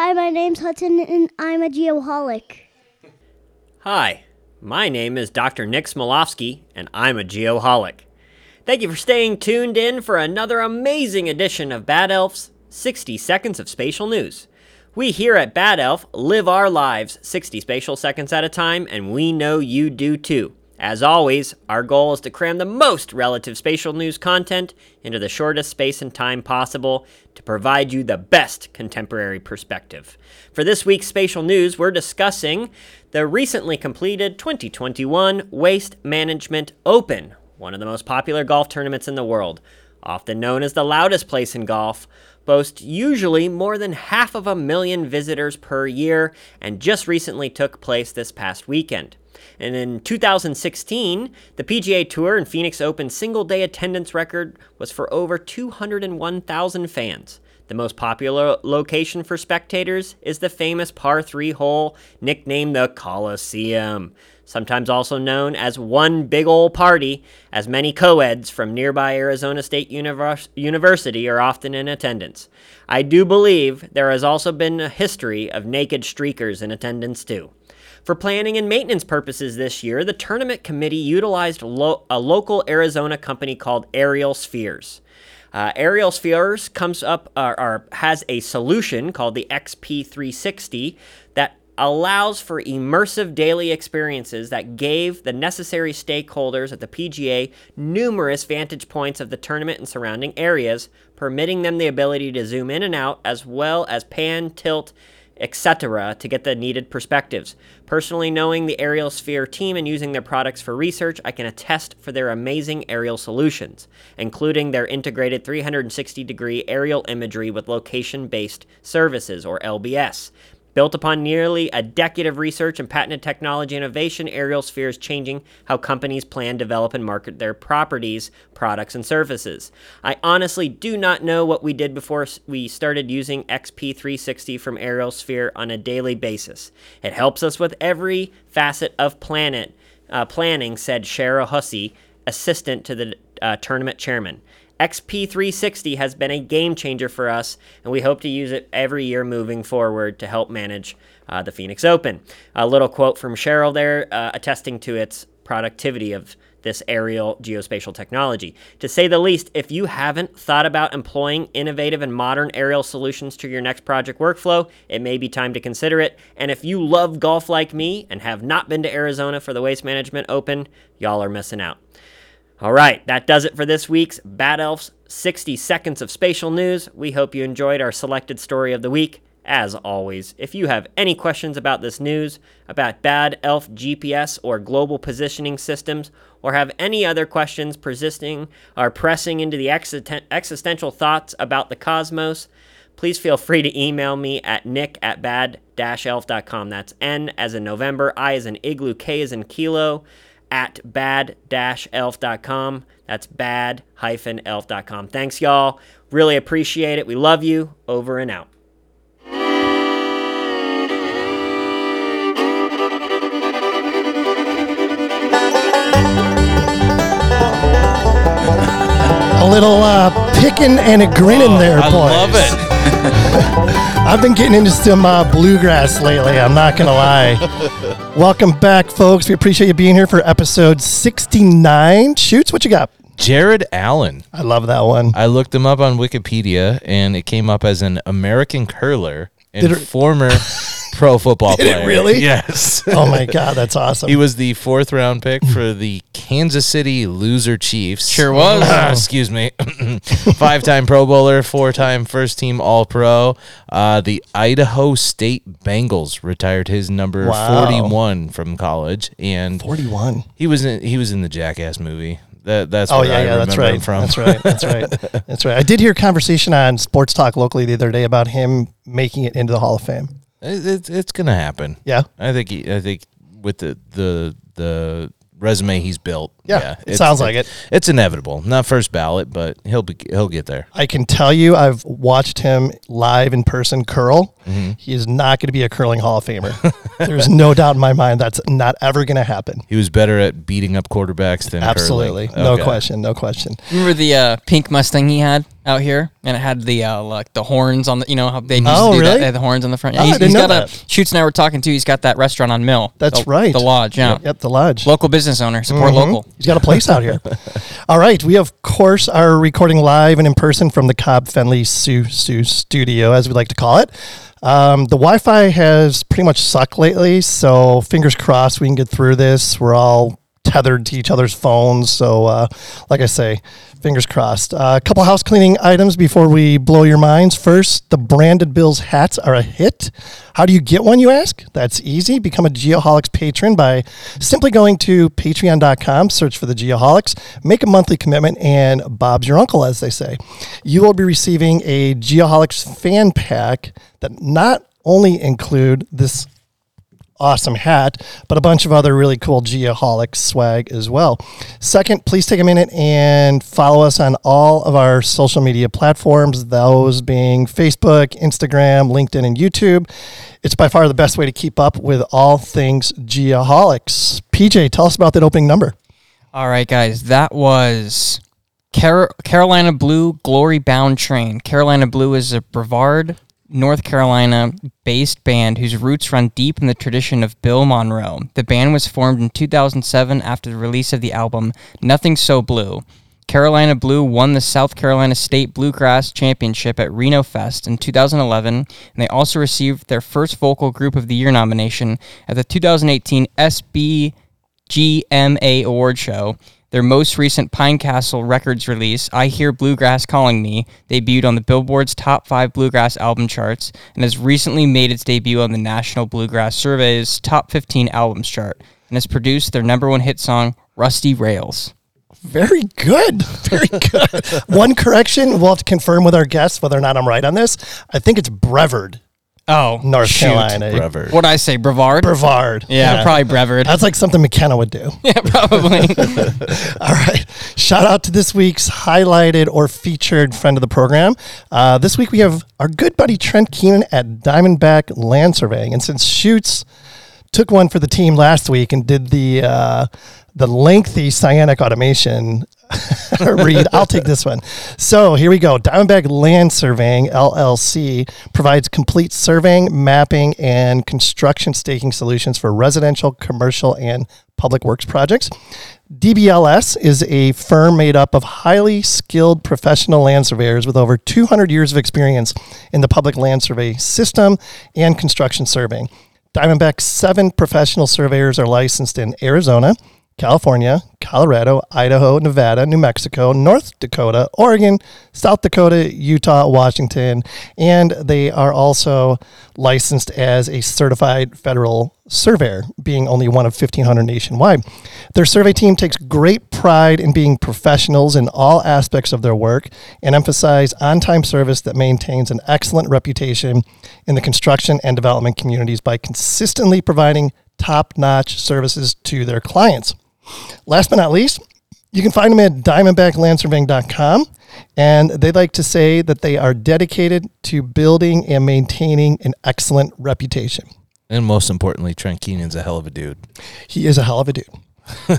Hi, my name's Hudson, and I'm a geoholic. Hi, my name is Dr. Nick Smolowski, and I'm a geoholic. Thank you for staying tuned in for another amazing edition of Bad Elf's 60 Seconds of Spatial News. We here at Bad Elf live our lives 60 spatial seconds at a time, and we know you do too. As always, our goal is to cram the most relative spatial news content into the shortest space and time possible to provide you the best contemporary perspective. For this week's spatial news, we're discussing the recently completed 2021 Waste Management Open, one of the most popular golf tournaments in the world. Often known as the loudest place in golf, boasts usually more than half of a million visitors per year and just recently took place this past weekend. And in 2016, the PGA Tour and Phoenix Open single day attendance record was for over 201,000 fans. The most popular location for spectators is the famous par 3 hole nicknamed the Coliseum, sometimes also known as One Big Ol' Party, as many co-eds from nearby Arizona State Univers- University are often in attendance. I do believe there has also been a history of naked streakers in attendance too. For planning and maintenance purposes this year, the tournament committee utilized lo- a local Arizona company called Aerial Spheres. Uh, Aerial Spheres comes up uh, or has a solution called the XP360 that allows for immersive daily experiences that gave the necessary stakeholders at the PGA numerous vantage points of the tournament and surrounding areas, permitting them the ability to zoom in and out as well as pan, tilt, etc., to get the needed perspectives. Personally, knowing the Aerial Sphere team and using their products for research, I can attest for their amazing aerial solutions, including their integrated 360 degree aerial imagery with location based services, or LBS. Built upon nearly a decade of research and patented technology innovation, Aerial Sphere is changing how companies plan, develop, and market their properties, products, and services. I honestly do not know what we did before we started using XP360 from Aerial Sphere on a daily basis. It helps us with every facet of planet uh, planning, said Shara Hussey, assistant to the uh, tournament chairman. XP360 has been a game changer for us, and we hope to use it every year moving forward to help manage uh, the Phoenix Open. A little quote from Cheryl there, uh, attesting to its productivity of this aerial geospatial technology. To say the least, if you haven't thought about employing innovative and modern aerial solutions to your next project workflow, it may be time to consider it. And if you love golf like me and have not been to Arizona for the Waste Management Open, y'all are missing out. All right, that does it for this week's Bad Elf's 60 Seconds of Spatial News. We hope you enjoyed our selected story of the week. As always, if you have any questions about this news, about Bad Elf GPS or global positioning systems, or have any other questions persisting or pressing into the existential thoughts about the cosmos, please feel free to email me at nick at bad-elf.com. That's N as in November, I as in igloo, K as in kilo at bad-elf.com. That's bad-elf.com. Thanks, y'all. Really appreciate it. We love you. Over and out. A little uh, picking and a grinning Oh, there, I love it. I've been getting into some uh, bluegrass lately. I'm not gonna lie. Welcome back, folks. We appreciate you being here for episode 69. Shoots, what you got? Jared Allen. I love that one. I looked him up on Wikipedia, and it came up as an American curler and Did it- former pro football Did it player. really? Yes. Oh my god, that's awesome. He was the fourth round pick for the Kansas City Loser Chiefs. Sure was. Excuse me. Five time Pro Bowler, four time first team All Pro. Uh, the Idaho State Bengals retired his number Wow. 41 from college. And 41. he was in, he was in the Jackass movie. That, that's Oh yeah, I yeah, that's right. from. That's right. That's right. That's right. I did hear a conversation on Sports Talk locally the other day about him making it into the Hall of Fame. It, it, it's gonna happen. Yeah. I think he, I think with the the the resume he's built. Yeah, it it's- sounds like it. It's inevitable. Not first ballot, but he'll be he'll get there. I can tell you, I've watched him live in person curl. Mm-hmm. He is not going to be a curling Hall of Famer. There's no doubt in my mind that's not ever going to happen. He was better at beating up quarterbacks than Absolutely, curling. no Okay. question, no question. Remember the uh, pink Mustang he had out here, and it had the uh, like the horns on the you know how they used Oh, to do really? that. They had the horns on the front. Yeah, Oh, I he's, didn't he's know got that. a Shoots and I were talking to. He's got that restaurant on Mill. That's the, right. The lodge. Yeah. Yep, the lodge. Local business owner. Support Mhm. local. He's got a place out here. All right. We, of course, are recording live and in person from the Cobb Fenley Sioux Sioux studio, as we like to call it. Um, the Wi Fi has pretty much sucked lately, so fingers crossed we can get through this. We're all tethered to each other's phones. So, uh, like I say, fingers crossed. Uh, a couple house cleaning items before we blow your minds. First, the branded Bills hats are a hit. How do you get one, you ask? That's easy. Become a Geoholics patron by simply going to patreon.com, search for the Geoholics, make a monthly commitment, and Bob's your uncle, as they say. You will be receiving a Geoholics fan pack that not only include this awesome hat, but a bunch of other really cool Geoholic swag as well. Second, please take a minute and follow us on all of our social media platforms, those being Facebook, Instagram, LinkedIn, and YouTube. It's by far the best way to keep up with all things Geoholics. PJ, tell us about that opening number. All right, guys, that was Car- Carolina Blue Glory Bound Train. Carolina Blue is a Brevard, North Carolina based band whose roots run deep in the tradition of Bill Monroe. The band was formed in 2007 after the release of the album Nothing So Blue. Carolina Blue won the South Carolina State Bluegrass Championship at Reno Fest in 2011, and they also received their first Vocal Group of the Year nomination at the 2018 SBGMA Award Show. Their most recent Pine Castle Records release, I Hear Bluegrass Calling Me, debuted on the Billboard's top five bluegrass album charts and has recently made its debut on the National Bluegrass Survey's top 15 albums chart and has produced their number one hit song, Rusty Rails. Very good. Very good. One correction, we'll have to confirm with our guests whether or not I'm right on this. I think it's Brevard, Oh, North shoot. Carolina. Brevard. What'd I say, Brevard? Brevard. yeah, probably Brevard. That's like something McKenna would do. yeah, probably. All right. Shout out to this week's highlighted or featured friend of the program. Uh, this week we have our good buddy Trent Keenan at Diamondback Land Surveying. And since Shoots took one for the team last week and did the uh, the lengthy cyanic automation read, I'll take this one. So here we go. Diamondback Land Surveying LLC provides complete surveying, mapping, and construction staking solutions for residential, commercial, and public works projects. DBLS is a firm made up of highly skilled professional land surveyors with over 200 years of experience in the public land survey system and construction surveying. Diamondback's seven professional surveyors are licensed in Arizona, California, Colorado, Idaho, Nevada, New Mexico, North Dakota, Oregon, South Dakota, Utah, Washington, and they are also licensed as a certified federal surveyor, being only one of 1,500 nationwide. Their survey team takes great pride in being professionals in all aspects of their work and emphasize on time service that maintains an excellent reputation in the construction and development communities by consistently providing top notch services to their clients. Last but not least, you can find them at diamondbacklandsurveying.com. And they like to say that they are dedicated to building and maintaining an excellent reputation. And most importantly, Trent Keenan's a hell of a dude. He is a hell of a dude.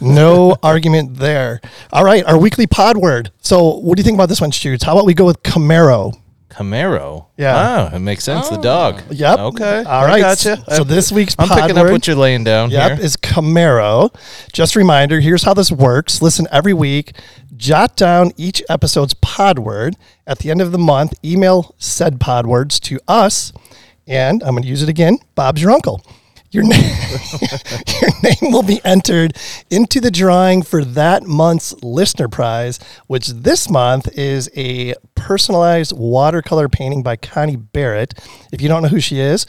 No argument there. All right, our weekly pod word. So, what do you think about this one, Shoots? How about we go with Camaro? Camaro. Yeah. Oh, it makes sense. The dog. Oh. Yep. Okay. All right. Gotcha. So this week's I'm pod picking word, up what you're laying down Yep, here. is Camaro. Just a reminder, here's how this works. Listen every week, jot down each episode's pod word. At the end of the month, email said pod words to us, and I'm going to use it again. Bob's your uncle. Your name, your name will be entered into the drawing for that month's listener prize, which this month is a personalized watercolor painting by Connie Barrett. If you don't know who she is,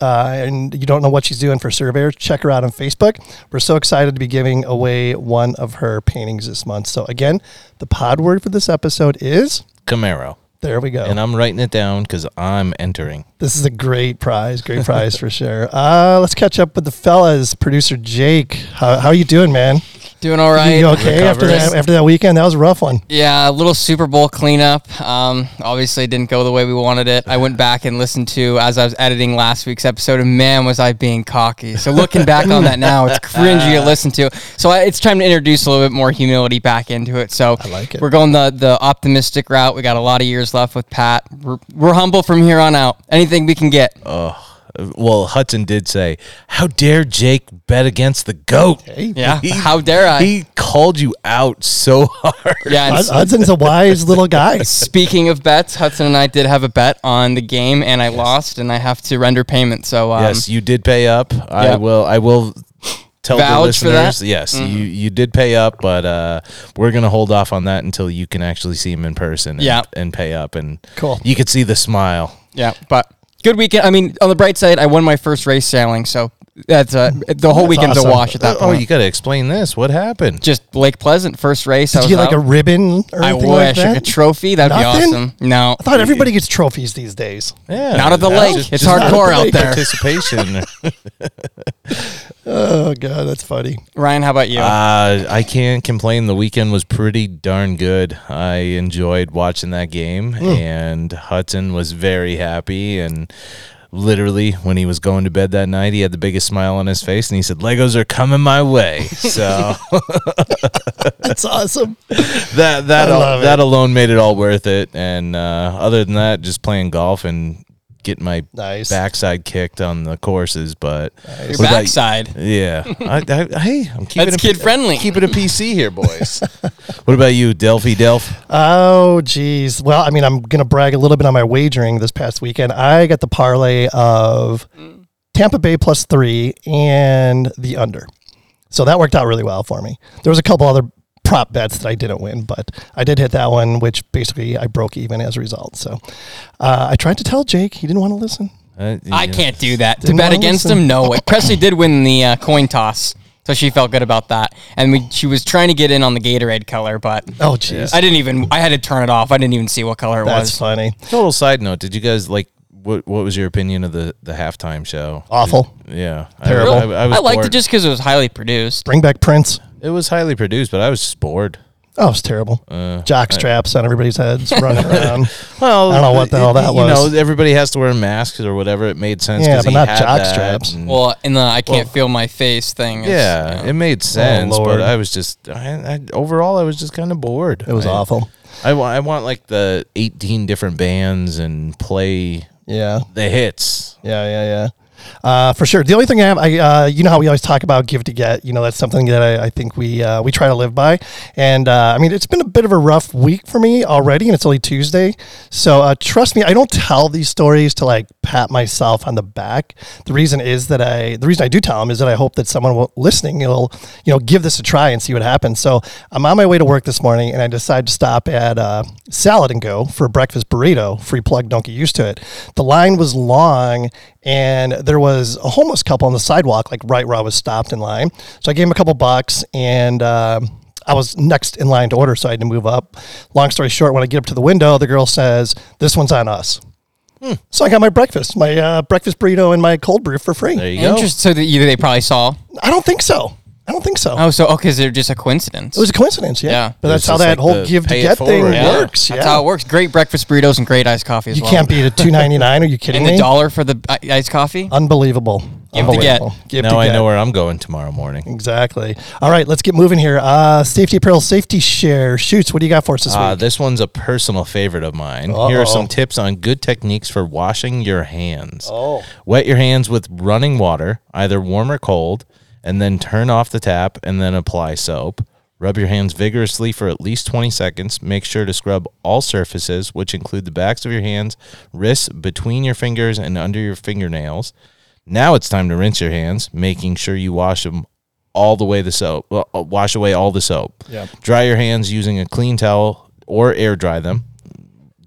uh, and you don't know what she's doing for surveyors, check her out on Facebook. We're so excited to be giving away one of her paintings this month. So again, the pod word for this episode is Camaro. There we go. And I'm writing it down because I'm entering. This is a great prize, great prize for sure. Uh, let's catch up with the fellas. Producer Jake, how how you doing, man? Doing all right. You okay after that? After that weekend, that was a rough one. Yeah, a little Super Bowl cleanup. Um, obviously, it didn't go the way we wanted it. I went back and listened to as I was editing last week's episode, and man, was I being cocky. So looking back on that now, it's cringy to listen to. So I, it's time to introduce a little bit more humility back into it. So I like it. we're going the the optimistic route. We got a lot of years left with Pat. We're, we're humble from here on out. Anything we can get. Well, Hudson did say, "How dare Jake bet against the goat?" Hey, Yeah, how dare I? He called you out so hard. yeah, and Hudson's a wise little guy. Speaking of bets, Hudson and I did have a bet on the game, and I lost, and I have to render payment. So um, yes, you did pay up. I will. I will tell the Vouch for listeners. that? Yes, you you did pay up, but uh, we're gonna hold off on that until you can actually see him in person. And, Yeah. and pay up, and Cool. You could see the smile. Yeah, but good weekend. I mean, on the bright side, I won my first race sailing, so that's uh, the whole That's weekend's awesome. a wash at that point. oh, point. you got to explain this. What happened? Just Lake Pleasant, first race. I was you get like a out. ribbon or I anything wish like that? like a trophy. That'd Nothing? be awesome. No, I thought everybody gets trophies these days. Yeah, Not at the that's lake. just- It's just hardcore not at the out lake. there. Participation. Oh god, that's funny. Ryan, how about you? Uh, I can't complain. The weekend was pretty darn good. I enjoyed watching that game, and Hudson was very happy. And literally, when he was going to bed that night, he had the biggest smile on his face, and he said, "Legos are coming my way." So That's awesome. that that al- that alone made it all worth it. And uh, other than that, just playing golf and getting my Nice. backside kicked on the courses. But Your what about- backside. yeah, I, I, hey, I'm keeping That's it kid friendly. Keeping it a PC here, boys. what about you, Delphi Delph? Oh geez. Well, I mean, I'm gonna brag a little bit on my wagering this past weekend. I got the parlay of Tampa Bay plus three and the under. So that worked out really well for me. There was a couple other prop bets that I didn't win, but I did hit that one, which basically I broke even as a result. So uh, I tried to tell Jake, he didn't want to listen. Uh, I yeah. can't do that. To Didn't bet against listen. him, no way. Presley did win the uh, coin toss, so she felt good about that. And we, she was trying to get in on the Gatorade color, but Oh jeez. I didn't even. I had to turn it off. I didn't even see what color it That's was. That's funny. Total side note: Did you guys like? What What was your opinion of the the halftime show? Awful. Yeah, Terrible. I, I, I was I liked it just because it was highly produced. Bring back Prince. It was highly produced, but I was just bored. Oh, it's terrible. Uh, Jock straps on everybody's heads, running around. well, I don't know what the hell that you was. know, everybody has to wear masks or whatever. It made sense. Yeah, 'cause but not had jock straps. and- Well, in the I can't Well- feel my face thing. is, yeah, you know. it made sense, Lord. but I was just I, I, overall I was just kind of bored. It was I, awful. I want I want like the eighteen different bands and play Yeah. the hits. Yeah, yeah, yeah. Uh, for sure. The only thing I have, I, uh, you know how we always talk about give to get. You know, that's something that I, I think we uh, we try to live by. And uh, I mean, it's been a bit of a rough week for me already, and it's only Tuesday. So uh, trust me, I don't tell these stories to like pat myself on the back. The reason is that I, the reason I do tell them is that I hope that someone listening will, you know, give this a try and see what happens. So I'm on my way to work this morning, and I decide to stop at uh, Salad and Go for a breakfast burrito. Free plug, don't get used to it. The line was long, and there was a homeless couple on the sidewalk, like right where I was stopped in line. So I gave him a couple bucks, and um, I was next in line to order, so I had to move up. Long story short, when I get up to the window, the girl says, "This one's on us." So I got my breakfast, my uh, breakfast burrito, and my cold brew for free. There you go. Interesting. So that you they probably saw. I don't think so. I don't think so. Oh, so okay, is they're just a coincidence. It was a coincidence, yeah. Yeah. But that's how that like whole give to get thing. Yeah. works. That's yeah. how it works. Great breakfast burritos and great iced coffee as You well. can't beat a two ninety nine. Are you kidding and the me? dollar for the iced coffee. Unbelievable. Give to get. Give now to I get. know where I'm going tomorrow morning. Exactly. All right, let's get moving here. Uh, safety apparel, safety share. Shoots. What do you got for us this Uh, week? this one's a personal favorite of mine. Here Uh-oh. are some tips on good techniques for washing your hands. Oh. Wet your hands with running water, either warm or cold, and then turn off the tap and then apply soap. Rub your hands vigorously for at least 20 seconds. Make sure to scrub all surfaces, which include the backs of your hands, wrists, between your fingers, and under your fingernails. Now it's time to rinse your hands, making sure you wash them all the way the soap. Well, uh, wash away all the soap. Yep. Dry your hands using a clean towel or air dry them,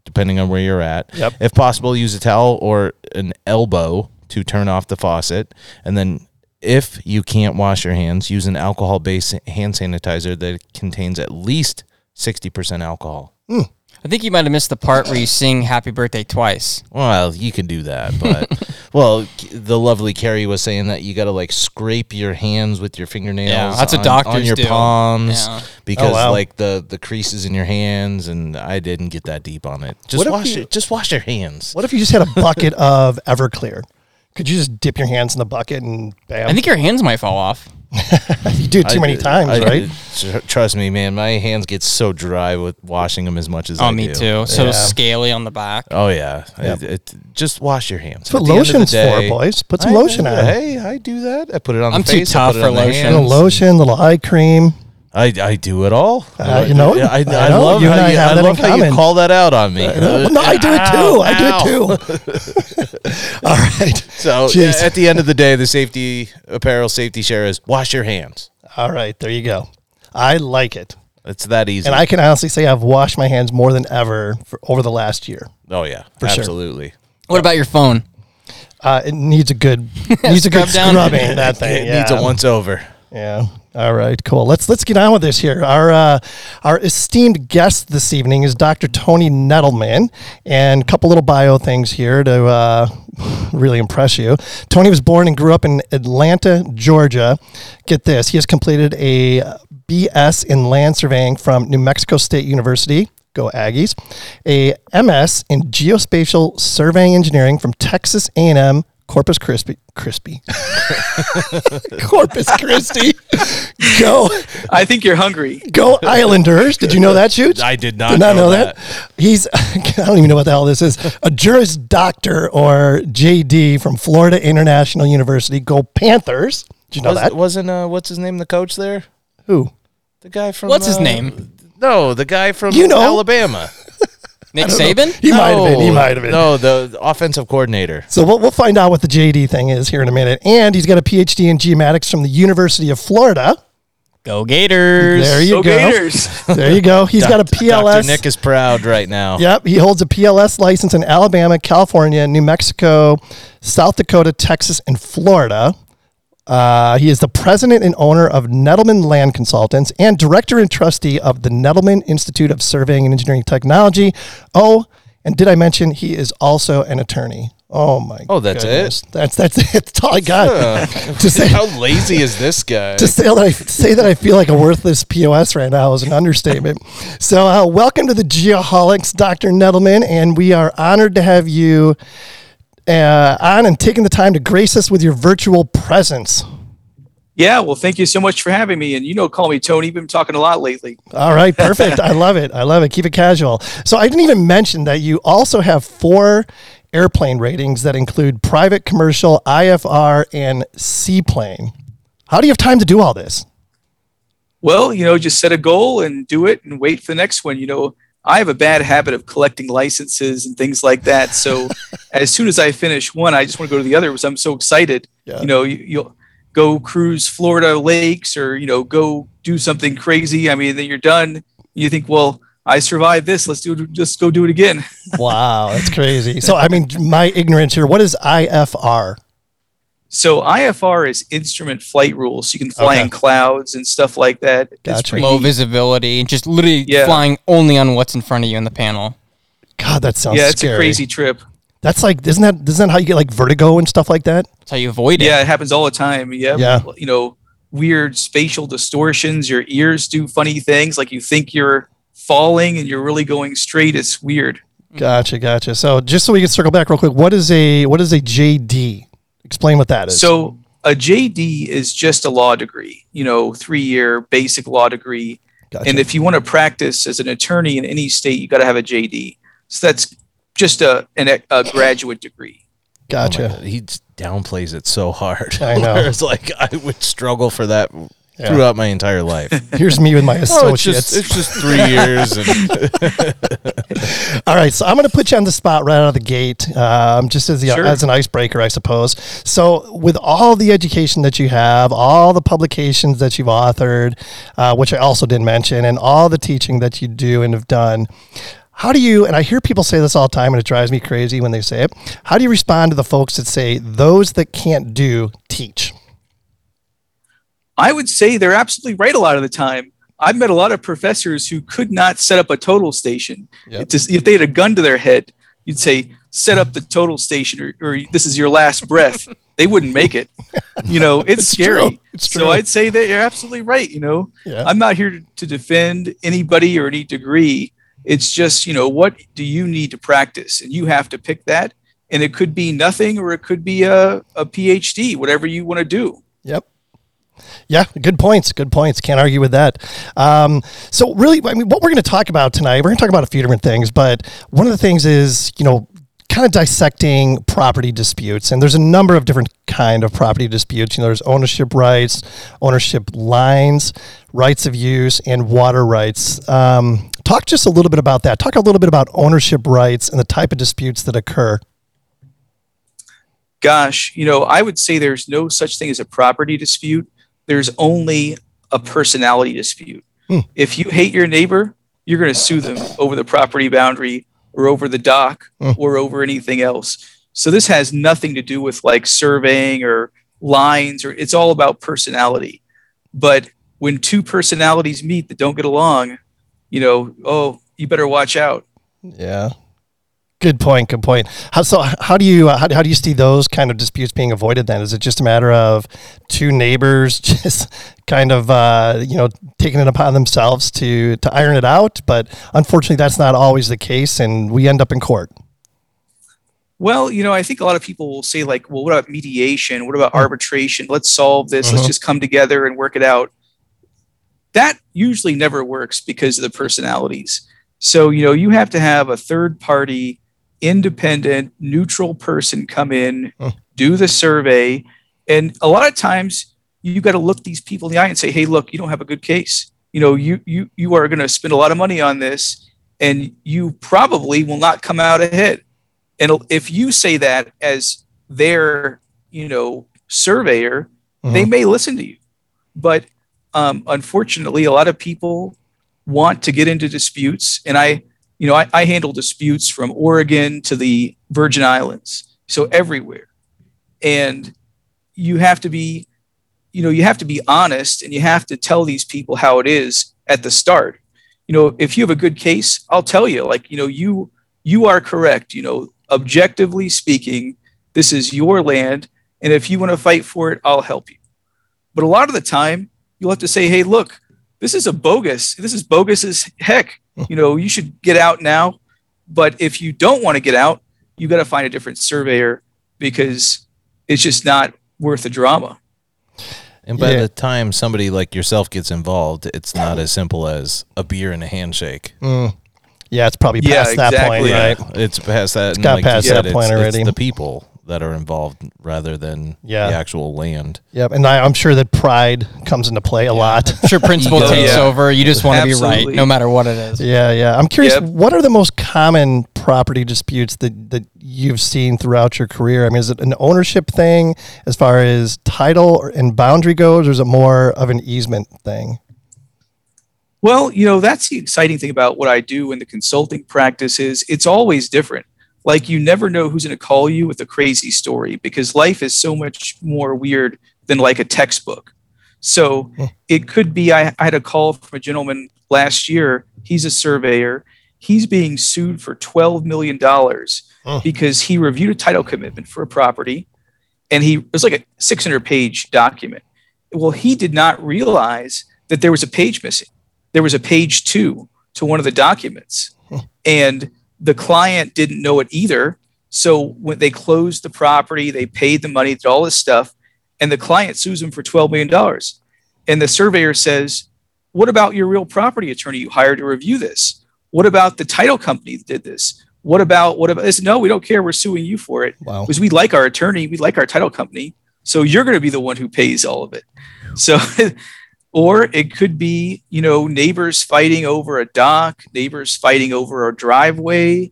depending on where you're at. Yep. If possible, use a towel or an elbow to turn off the faucet. And then, if you can't wash your hands, use an alcohol based hand sanitizer that contains at least 60% alcohol. Hmm. I think you might have missed the part where you sing "Happy Birthday" twice. Well, you can do that, but Well, the lovely Carrie was saying that you got to like scrape your hands with your fingernails. Yeah, that's what on, doctors on your do. palms Yeah. because Oh, wow. like the the creases in your hands, and I didn't get that deep on it. Just What if wash you- it. Just wash your hands. What if you just had a bucket of Everclear? Could you just dip your hands in the bucket and bam? I think your hands might fall off. you do it too I- many times, I- right? tr- Trust me, man. My hands get so dry with washing them as much as oh, I Oh, me do. too. So Yeah. scaly on the back. Oh yeah, Yep. It- it- just wash your hands. That's what At the end of the lotion's day- for, boys. Put some I- lotion on. Hey, I do that. I put it on. I'm the too face, I tough put it for on the lotion. Little hands. lotion, little eye cream. I, I do it all. Uh, you know it. I, I, I know. love You how and I you, have I love how you call that out on me. No, no, I do it too. I do Ow. it too. All right. So Jeez. at the end of the day, the safety apparel safety share is wash your hands. All right. There you go. I like it. It's that easy. And I can honestly say I've washed my hands more than ever for, over the last year. oh yeah, For sure. absolutely. What about your phone? Uh, it needs a good needs a good scrubbing. That thing It needs a once over. Yeah. All right. Cool. Let's let's get on with this here. Our uh, our esteemed guest this evening is Dr. Tony Nettleman, and a couple little bio things here to uh, really impress you. Tony was born and grew up in Atlanta, Georgia. Get this: he has completed a BS in land surveying from New Mexico State University. Go Aggies! A MS in geospatial surveying engineering from Texas A&M Corpus Christi. Crispy. Corpus Christi. Go, I think you're hungry. go Islanders. Did you know that, Shoots? I did not Did not know, know that. He's, I don't even know what the hell this is. A Juris Doctor or JD from Florida International University. Go Panthers. Did you know Was, that? wasn't uh, what's his name? The coach there, Who? the guy from What's his uh, name? No, the guy from You know. Alabama. Nick Saban? He might have been. He No, might have been. No, the offensive coordinator. So we'll, we'll find out what the JD thing is here in a minute. And he's got a PhD in geomatics from the University of Florida. Go Gators. There you Go go. Gators. There you go. He's got a Dr. PLS. Nick is proud right now. Yep, he holds a PLS license in Alabama, California, New Mexico, South Dakota, Texas, and Florida. Uh, he is the president and owner of Nettleman Land Consultants and director and trustee of the Nettleman Institute of Surveying and Engineering Technology. Oh, and did I mention he is also an attorney? Oh my! Oh, that's it? That's that's it. That's all I got to say. How lazy is this guy? To say that I say that I feel like a worthless POS right now is an understatement. so, uh, welcome to the Geoholics, Dr. Nettleman, and we are honored to have you uh, on and taking the time to grace us with your virtual presence. Yeah, well, thank you so much for having me. And you know, call me Tony. We've been talking a lot lately. All right, perfect. I love it. I love it. Keep it casual. So, I didn't even mention that you also have four airplane ratings that include private, commercial, IFR, and seaplane. How do you have time to do all this? Well, you know, just set a goal and do it and wait for the next one. You know, I have a bad habit of collecting licenses and things like that. So as soon as I finish one, I just want to go to the other because I'm so excited. Yeah. You know, you, you'll go cruise Florida lakes or, you know, go do something crazy. I mean, then you're done. You think, well, I survived this. Let's do it. Just go do it again. Wow, that's crazy. So, I mean, my ignorance here, what is IFR? So IFR is instrument flight rules. You can fly Okay. in clouds and stuff like that. It's Gotcha. pretty Low neat. visibility and just literally Yeah. flying only on what's in front of you in the panel. God, that sounds Yeah, it's scary. a crazy trip. That's like, isn't that isn't that how you get like vertigo and stuff like that? That's how you avoid it. Yeah, it happens all the time. Yeah. Yeah. You know, weird spatial distortions. Your ears do funny things. Like you think you're falling and you're really going straight. It's weird. Gotcha, gotcha. So, just so we can circle back real quick, what is a what is a JD? Explain what that is. So a JD is just a law degree, you know, three year basic law degree. gotcha. And if you want to practice as an attorney in any state, you got to have a JD. So that's just a, an, a graduate degree. Oh gotcha. God, he downplays it so hard. I know. Whereas, like I would struggle for that Yeah. throughout my entire life. Here's me with my oh, it's associates. just it's just three years, and All right, so I'm going to put you on the spot right out of the gate, um, just as the, Sure. as an icebreaker, I suppose. So, with all the education that you have, all the publications that you've authored, uh, which I also didn't mention, and all the teaching that you do and have done, how do you? And I hear people say this all the time, and it drives me crazy when they say it. How do you respond to the folks that say those that can't do teach? I would say they're absolutely right a lot of the time. I've met a lot of professors who could not set up a total station. Yep. Just- if they had a gun to their head, you'd say, set up the total station or, or this is your last breath, they wouldn't make it. You know, it's, It's scary. true. It's so. I'd say that you're absolutely right. You know, Yeah. I'm not here to, to defend anybody or any degree. It's just, you know, what do you need to practice? And you have to pick that. And it could be nothing or it could be a, a PhD, whatever you want to do. Yep. Yeah, good points. Good points. Can't argue with that. Um, so, really, I mean, what we're going to talk about tonight, we're going to talk about a few different things, but one of the things is, you know, kind of dissecting property disputes, and there's a number of different kind of property disputes. You know, there's ownership rights, ownership lines, rights of use, and water rights. Um, talk just a little bit about that. Talk a little bit about ownership rights and the type of disputes that occur. Gosh, you know, I would say there's no such thing as a property dispute. There's only a personality dispute. Hmm. If you hate your neighbor, you're going to sue them over the property boundary or over the dock Hmm. or over anything else. So this has nothing to do with like surveying or lines or it's all about personality. But when two personalities meet that don't get along, you know, oh, you better watch out. Yeah. Good point. Good point. How so? How do you how, how do you see those kind of disputes being avoided? Then is it just a matter of two neighbors just kind of uh, you know taking it upon themselves to to iron it out? But unfortunately, that's not always the case, and we end up in court. Well, you know, I think a lot of people will say, like, well, what about mediation? What about Hmm. arbitration? Let's solve this. Uh-huh. Let's just come together and work it out. That usually never works because of the personalities. So, you know, you have to have a third party, independent, neutral person come in, do the survey. And a lot of times you got to look these people in the eye and say, hey, look, you don't have a good case. You know, you you you are going to spend a lot of money on this and you probably will not come out ahead. And if you say that as their, you know, surveyor, they Mhm. may listen to you. But um, unfortunately, a lot of people want to get into disputes. And I, you know, I, I handle disputes from Oregon to the Virgin Islands, so everywhere. And you have to be, you know, you have to be honest and you have to tell these people how it is at the start. You know, if you have a good case, I'll tell you, like, you know, you you are correct. You know, objectively speaking, this is your land. And if you want to fight for it, I'll help you. But a lot of the time, you'll have to say, hey, look, this is a bogus. This is bogus as heck. You know, you should get out now. But if you don't want to get out, you got to find a different surveyor because it's just not worth the drama. And by Yeah. the time somebody like yourself gets involved, it's not as simple as a beer and a handshake. Mm. Yeah, it's probably Yeah, past that point, exactly. right? It's past that. and got like past said, that point it's, already. It's the people that are involved rather than Yeah. the actual land. Yep. And I, I'm sure that pride comes into play a lot. I'm sure principle Oh, takes yeah. over. You just want to be right, no matter what it is. Yeah, yeah. I'm curious, Yep. what are the most common property disputes that, that you've seen throughout your career? I mean, is it an ownership thing as far as title or- and boundary goes, or is it more of an easement thing? Well, you know, that's the exciting thing about what I do in the consulting practice is it's always different. Like you never know who's going to call you with a crazy story because life is so much more weird than like a textbook. So it could be I, I had a call from a gentleman last year. He's a surveyor. He's being sued for $12 million Hmm. because he reviewed a title commitment for a property and he it was like a 600 page document. Well, he did not realize that there was a page missing there was a page two to one of the documents and the client didn't know it either so when they closed the property they paid the money did all this stuff and the client sues them for $12 million and the surveyor says what about your real property attorney you hired to review this what about the title company that did this what about what about this no we don't care we're suing you for it Wow. because we like our attorney, we like our title company. So you're going to be the one who pays all of it. So, or it could be, you know, neighbors fighting over a dock, neighbors fighting over a driveway.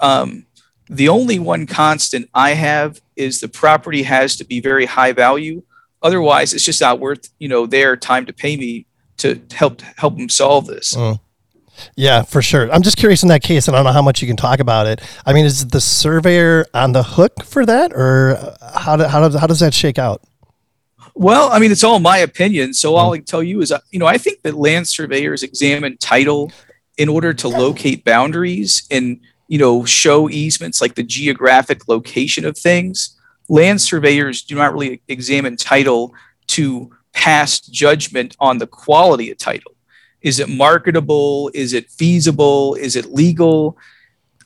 Um, the only one constant I have is the property has to be very high value. Otherwise, it's just not worth, you know, their time to pay me to help help them solve this. Mm. Yeah, for sure. I'm just curious in that case, and I don't know how much you can talk about it. I mean, is the surveyor on the hook for that, or how, do, how, does, how does that shake out? Well, I mean, it's all my opinion. So all I can tell you is, uh, you know, I think that land surveyors examine title in order to locate boundaries and you know, show easements like the geographic location of things. Land surveyors do not really examine title to pass judgment on the quality of title. Is it marketable? Is it feasible? Is it legal?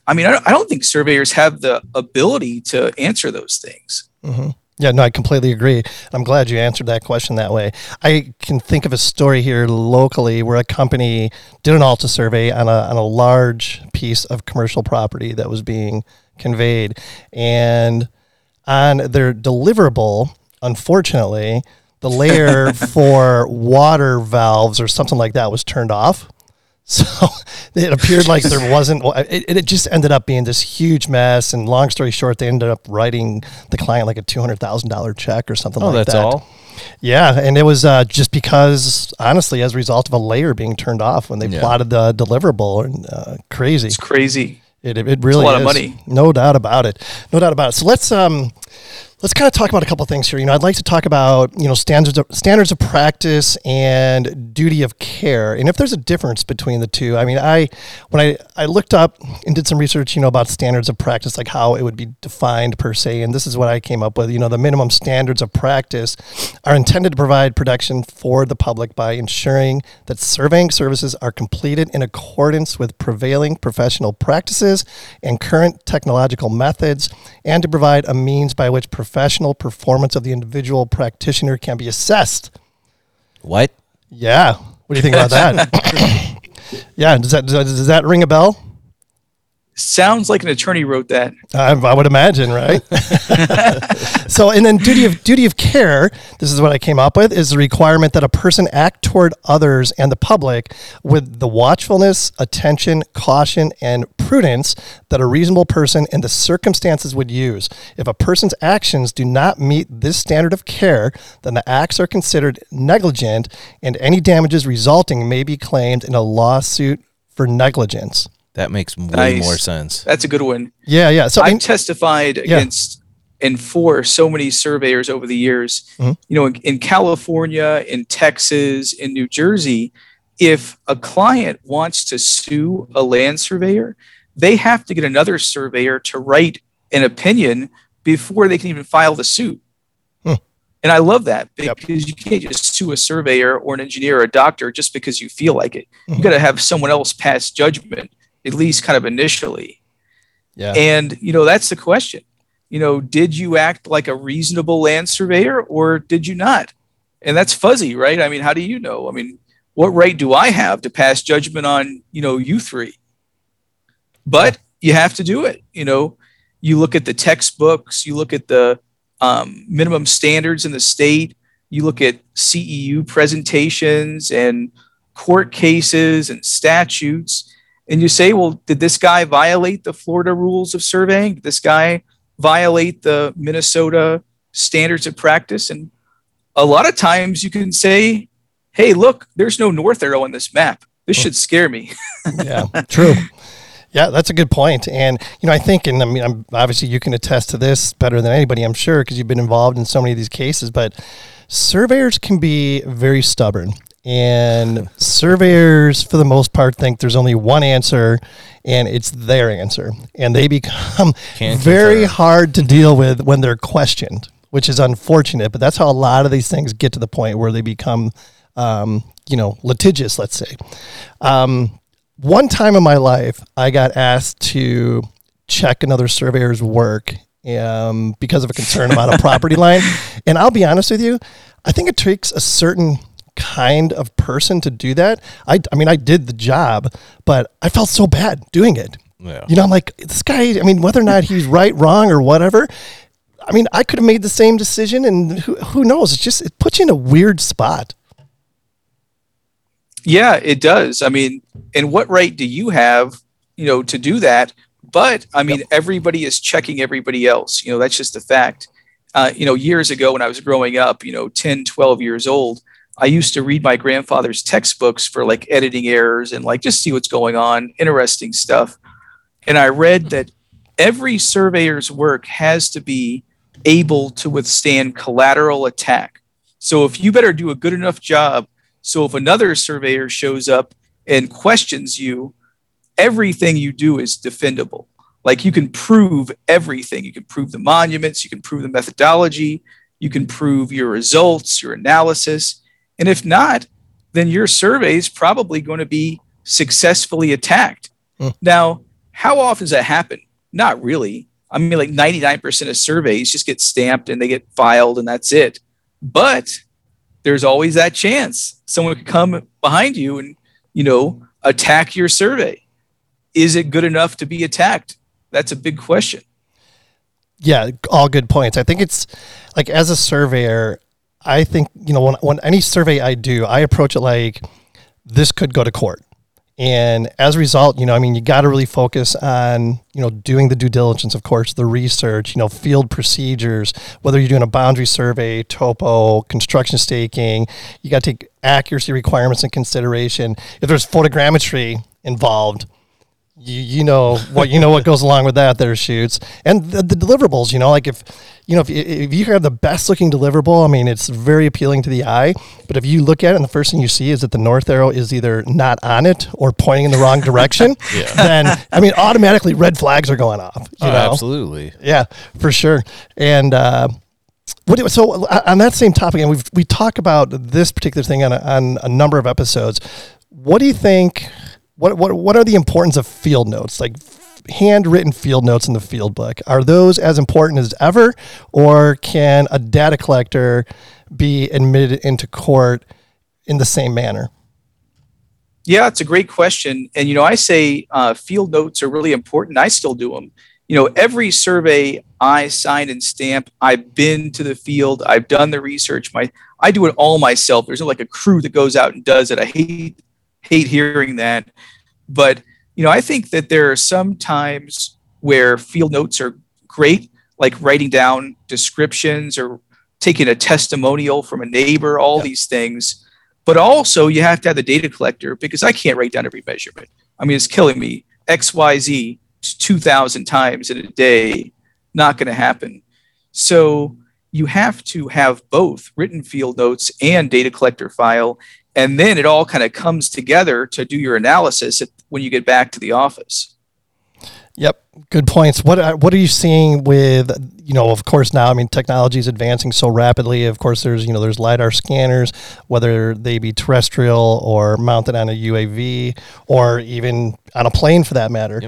I mean, I don't, think surveyors have the ability to answer those things. hmm Yeah, no, I completely agree. I'm glad you answered that question that way. I can think of a story here locally where a company did an ALTA survey on a, on a large piece of commercial property that was being conveyed. And on their deliverable, unfortunately, the layer for water valves or something like that was turned off. So it appeared like there wasn't. It, it just ended up being this huge mess. And long story short, they ended up writing the client like a two hundred thousand dollar check or something Oh, like that's that. all. Yeah, and it was uh, just because, honestly, as a result of a layer being turned off when they Yeah. plotted the deliverable, and uh, crazy. It's crazy. It, it, it a lot of money. No doubt about it. No doubt about it. So let's um let's kind of talk about a couple of things here. You know, I'd like to talk about, you know, standards of standards of practice and duty of care. And if there's a difference between the two. I mean, I when I I looked up and did some research, you know, about standards of practice like how it would be defined per se, and this is what I came up with. You know, the minimum standards of practice are intended to provide protection for the public by ensuring that surveying services are completed in accordance with prevailing professional practices and current technological methods, and to provide a means by which professional performance of the individual practitioner can be assessed. What? Yeah. What do you think about that? yeah. Does that, does that does that ring a bell? Sounds like an attorney wrote that. I, I would imagine, right? so, and then duty of duty of care. This is what I came up with: is the requirement that a person act toward others and the public with the watchfulness, attention, caution, and prudence that a reasonable person in the circumstances would use. If a person's actions do not meet this standard of care, then the acts are considered negligent, and any damages resulting may be claimed in a lawsuit for negligence. That makes way Nice. more sense. That's a good one. Yeah, yeah. So, I've in- testified against and for so many surveyors over the years. Mhm. You know, in, in California, in Texas, in New Jersey, if a client wants to sue a land surveyor, they have to get another surveyor to write an opinion before they can even file the suit. Hmm. And I love that Yep. because you can't just sue a surveyor or an engineer or a doctor just because you feel like it. Mhm. You got to have someone else pass judgment, at least kind of initially. yeah. And, you know, that's the question. You know, did you act like a reasonable land surveyor or did you not? And that's fuzzy, right? I mean, how do you know? I mean, what right do I have to pass judgment on, you know, you three? But you have to do it. You know, you look at the textbooks, you look at the um, minimum standards in the state, you look at CEU presentations and court cases and statutes and you say, well, did this guy violate the Florida rules of surveying? Did this guy violate the Minnesota standards of practice? And a lot of times you can say, hey, look, there's no north arrow on this map. This should scare me. yeah, true. Yeah, that's a good point. And you know, I think, and I mean, I'm, obviously, you can attest to this better than anybody, I'm sure, because you've been involved in so many of these cases. But surveyors can be very stubborn, and surveyors, for the most part, think there's only one answer, and it's their answer, and they become Can't very hard to deal with when they're questioned, which is unfortunate. But that's how a lot of these things get to the point where they become, um, you know, litigious. Let's say. Um, one time in my life, I got asked to check another surveyor's work um, because of a concern about a property line. And I'll be honest with you, I think it takes a certain kind of person to do that. I, I mean, I did the job, but I felt so bad doing it. Yeah. You know, I'm like, this guy, I mean, whether or not he's right, wrong, or whatever, I mean, I could have made the same decision, and who, who knows? It's just, it puts you in a weird spot. Yeah, it does. I mean, and what right do you have, you know, to do that? But I mean, everybody is checking everybody else. You know, that's just a fact. Uh, you know, years ago when I was growing up, you know, 10, 12 years old, I used to read my grandfather's textbooks for like editing errors and like just see what's going on, interesting stuff. And I read that every surveyor's work has to be able to withstand collateral attack. So if you better do a good enough job, so if another surveyor shows up and questions you everything you do is defendable. Like you can prove everything. You can prove the monuments, you can prove the methodology, you can prove your results, your analysis. And if not, then your survey is probably going to be successfully attacked. Hmm. Now, how often does that happen? Not really. I mean, like 99% of surveys just get stamped and they get filed and that's it. But there's always that chance someone could come behind you and, you know, attack your survey. Is it good enough to be attacked? That's a big question. Yeah, all good points. I think it's like as a surveyor, I think you know when when any survey I do, I approach it like this could go to court. And as a result, you know, I mean, you got to really focus on, you know, doing the due diligence, of course, the research, you know, field procedures, whether you're doing a boundary survey, topo, construction staking, you got to take accuracy requirements in consideration. If there's photogrammetry involved, you, you know what you know what goes along with that there shoots and the, the deliverables you know like if you know if, you- if you have the best looking deliverable i mean it's very appealing to the eye but if you look at it and the first thing you see is that the north arrow is either not on it or pointing in the wrong direction then i mean automatically red flags are going off you Oh, know absolutely. yeah, for sure. And uh, what so uh, on that same topic, and we we talk about this particular thing on a, on a number of episodes. What do you think? What what what are the importance of field notes? Like handwritten field notes in the field book are those as important as ever, or can a data collector be admitted into court in the same manner? Yeah, it's a great question. And, you know, I say uh, field notes are really important. I still do them. You know, every survey I sign and stamp, I've been to the field, I've done the research. My, I do it all myself. There's no like a crew that goes out and does it. I hate, hate hearing that. But, you know, I think that there are some times where field notes are great, like writing down descriptions or taking a testimonial from a neighbor, all these things but also you have to have the data collector because I can't write down every measurement. I mean, it's killing me. XYZ 2,000 times in a day, not going to happen. So you have to have both written field notes and data collector file. And then it all kind of comes together to do your analysis at, when you get back to the office. Yep, good points. What are, what are you seeing with you know? Of course, now I mean technology is advancing so rapidly. Of course, there's you know there's lidar scanners, whether they be terrestrial or mounted on a UAV or even on a plane for that matter.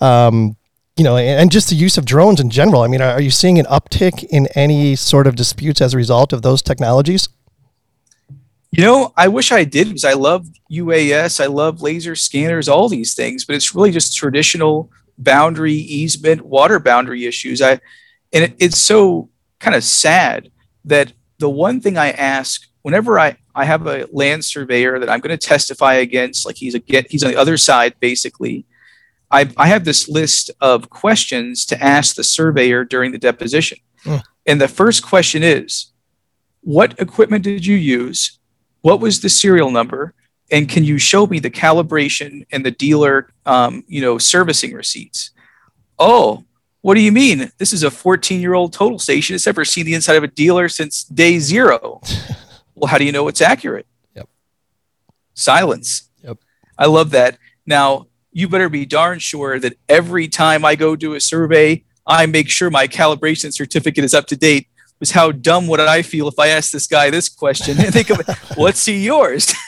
Um, you know, and, and just the use of drones in general. I mean, are, are you seeing an uptick in any sort of disputes as a result of those technologies? You know, I wish I did because I love UAS, I love laser scanners, all these things, but it's really just traditional boundary easement, water boundary issues. I and it, it's so kind of sad that the one thing I ask whenever I I have a land surveyor that I'm going to testify against, like he's a get he's on the other side basically. I I have this list of questions to ask the surveyor during the deposition, Hmm. and the first question is, what equipment did you use? What was the serial number? And can you show me the calibration and the dealer um, you know servicing receipts? Oh what do you mean? This is a 14 year old total station. It's never seen the inside of a dealer since day zero. Well how do you know it's accurate? Yep. silence. Yep. i love that. Now you better be darn sure that every time i go do a survey i make sure my calibration certificate is up to date was how dumb would I feel if I asked this guy this question and think of let's see yours.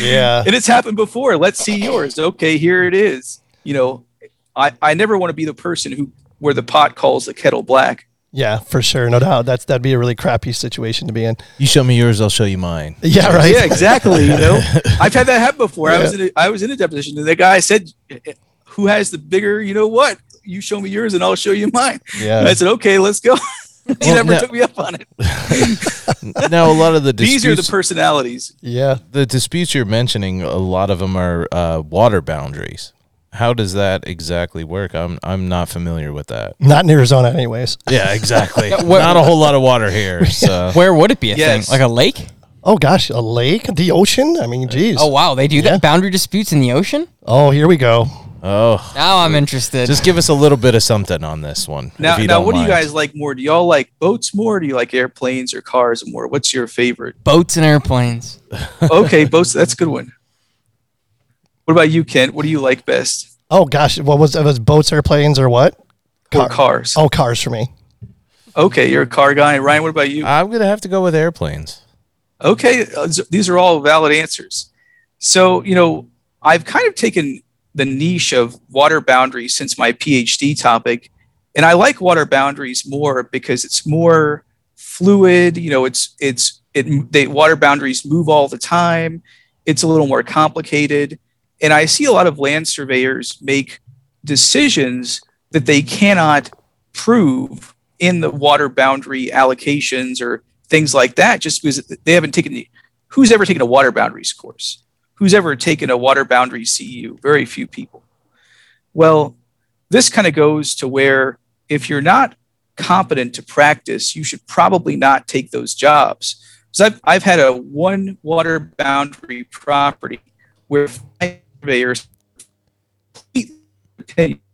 Yeah, and it's happened before. Let's see yours. Okay, here it is. You know, I, I never want to be the person who where the pot calls the kettle black. yeah, for sure, no doubt. That's that'd be a really crappy situation to be in. You show me yours, I'll show you mine. Yeah, right. Yeah, exactly. You know, I've had that happen before. I was in a, I was in a deposition and the guy said, "Who has the bigger? You know what? You show me yours and I'll show you mine." Yeah. And I said, "Okay, let's go." he Well, never now- took me up on it. now, a lot of the These are the personalities. Yeah. the disputes you're mentioning, a lot of them are uh, water boundaries. How does that exactly work? I'm I'm not familiar with that. Not in Arizona, anyways. Yeah, exactly. what- not a whole lot of water here. So Where would it be a Yes. thing? Like a lake? Oh gosh, a lake, the ocean. I mean, geez. Oh wow, they do Yeah. that boundary disputes in the ocean? Oh, here we go. Oh, Now I'm interested. just give us a little bit of something on this one. Now, now, don't what do you guys like more? Do y'all like boats more? Or do you like airplanes or cars more? What's your favorite? boats and airplanes. Okay, boats. That's a good one. What about you, Kent? What do you like best? Oh gosh, what was it? Was boats, airplanes, or what? or cars. Oh, cars for me. Okay, you're a car guy. Ryan, what about you? I'm gonna have to go with airplanes. Okay, uh, these are all valid answers. So, you know, I've kind of taken the niche of water boundaries since my PhD topic, and I like water boundaries more because it's more fluid. You know, it's it's it they water boundaries move all the time. It's a little more complicated, and I see a lot of land surveyors make decisions that they cannot prove in the water boundary allocations or things like that just because they haven't taken the who's ever taken a water boundaries course who's ever taken a water boundary CEU very few people. Well this kind of goes to where if you're not competent to practice you should probably not take those jobs. So I've, I've had a one water boundary property where surveyors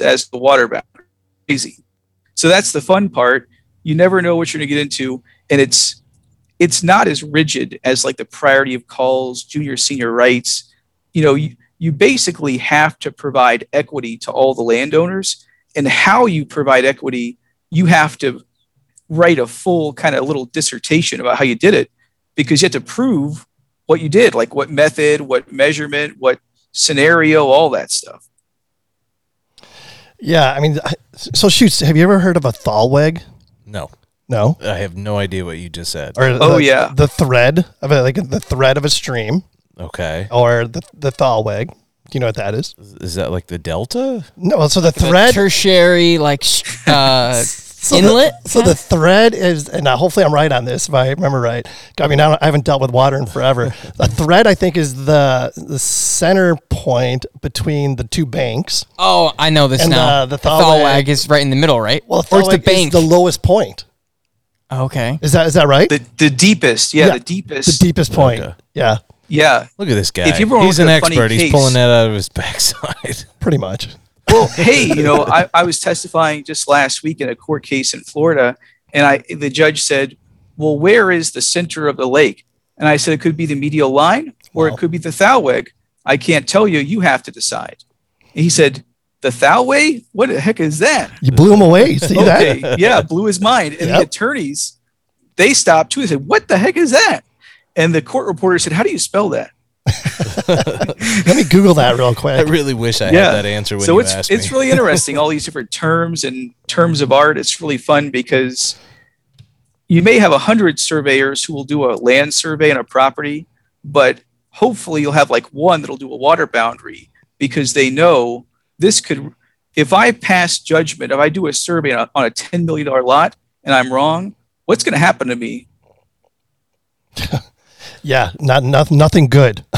as the water boundary. Crazy. So that's the fun part. You never know what you're going to get into and it's it's not as rigid as like the priority of calls junior senior rights you know you, you basically have to provide equity to all the landowners and how you provide equity you have to write a full kind of little dissertation about how you did it because you have to prove what you did like what method what measurement what scenario all that stuff Yeah, I mean, so shoots. Have you ever heard of a Thalweg? No, No. I have no idea what you just said. Or Oh, the, yeah. the thread of a, like the thread of a stream, Okay, or the the Thalweg. Do you know what that is? is that like the delta? No. So the The thread. tertiary like uh, so inlet. The, so the thread is, and now hopefully I'm right on this if I remember right. I mean, I, don't, I haven't dealt with water in forever. the thread, I think, is the the center point between the two banks. oh, I know this And, now. uh, the the Thalweg- Thalweg is right in the middle, right? Well, or it's the Thalweg is the lowest point. Oh, okay. Is that is that right? the, the deepest yeah, Yeah, the deepest the deepest point. Okay. Yeah, yeah Look at this guy. If you ever He's worked an a funny expert. He's case- pulling that out of his backside. pretty much. well, hey, you know, I, I was testifying just last week in a court case in Florida, and I the judge said, "Well, where is the center of the lake?" And I said, "It could be the medial line, or Wow. it could be the Thalweg. I can't tell you. You have to decide." And he said, "The Thalweg? What the heck is that?" You blew him away. See okay, that? yeah, blew his mind. And the attorneys, they stopped too. They said, "What the heck is that?" And the court reporter said, "How do you spell that?" Let me Google that real quick. I really wish I Yeah. had that answer when so you it's asked it's me. really interesting all these different terms and terms of art it's really fun because you may have a hundred surveyors who will do a land survey on a property but hopefully you'll have like one that'll do a water boundary because they know this could if i pass judgment if i do a survey on a, $10 million lot and i'm wrong what's going to happen to me Yeah, not, not nothing good.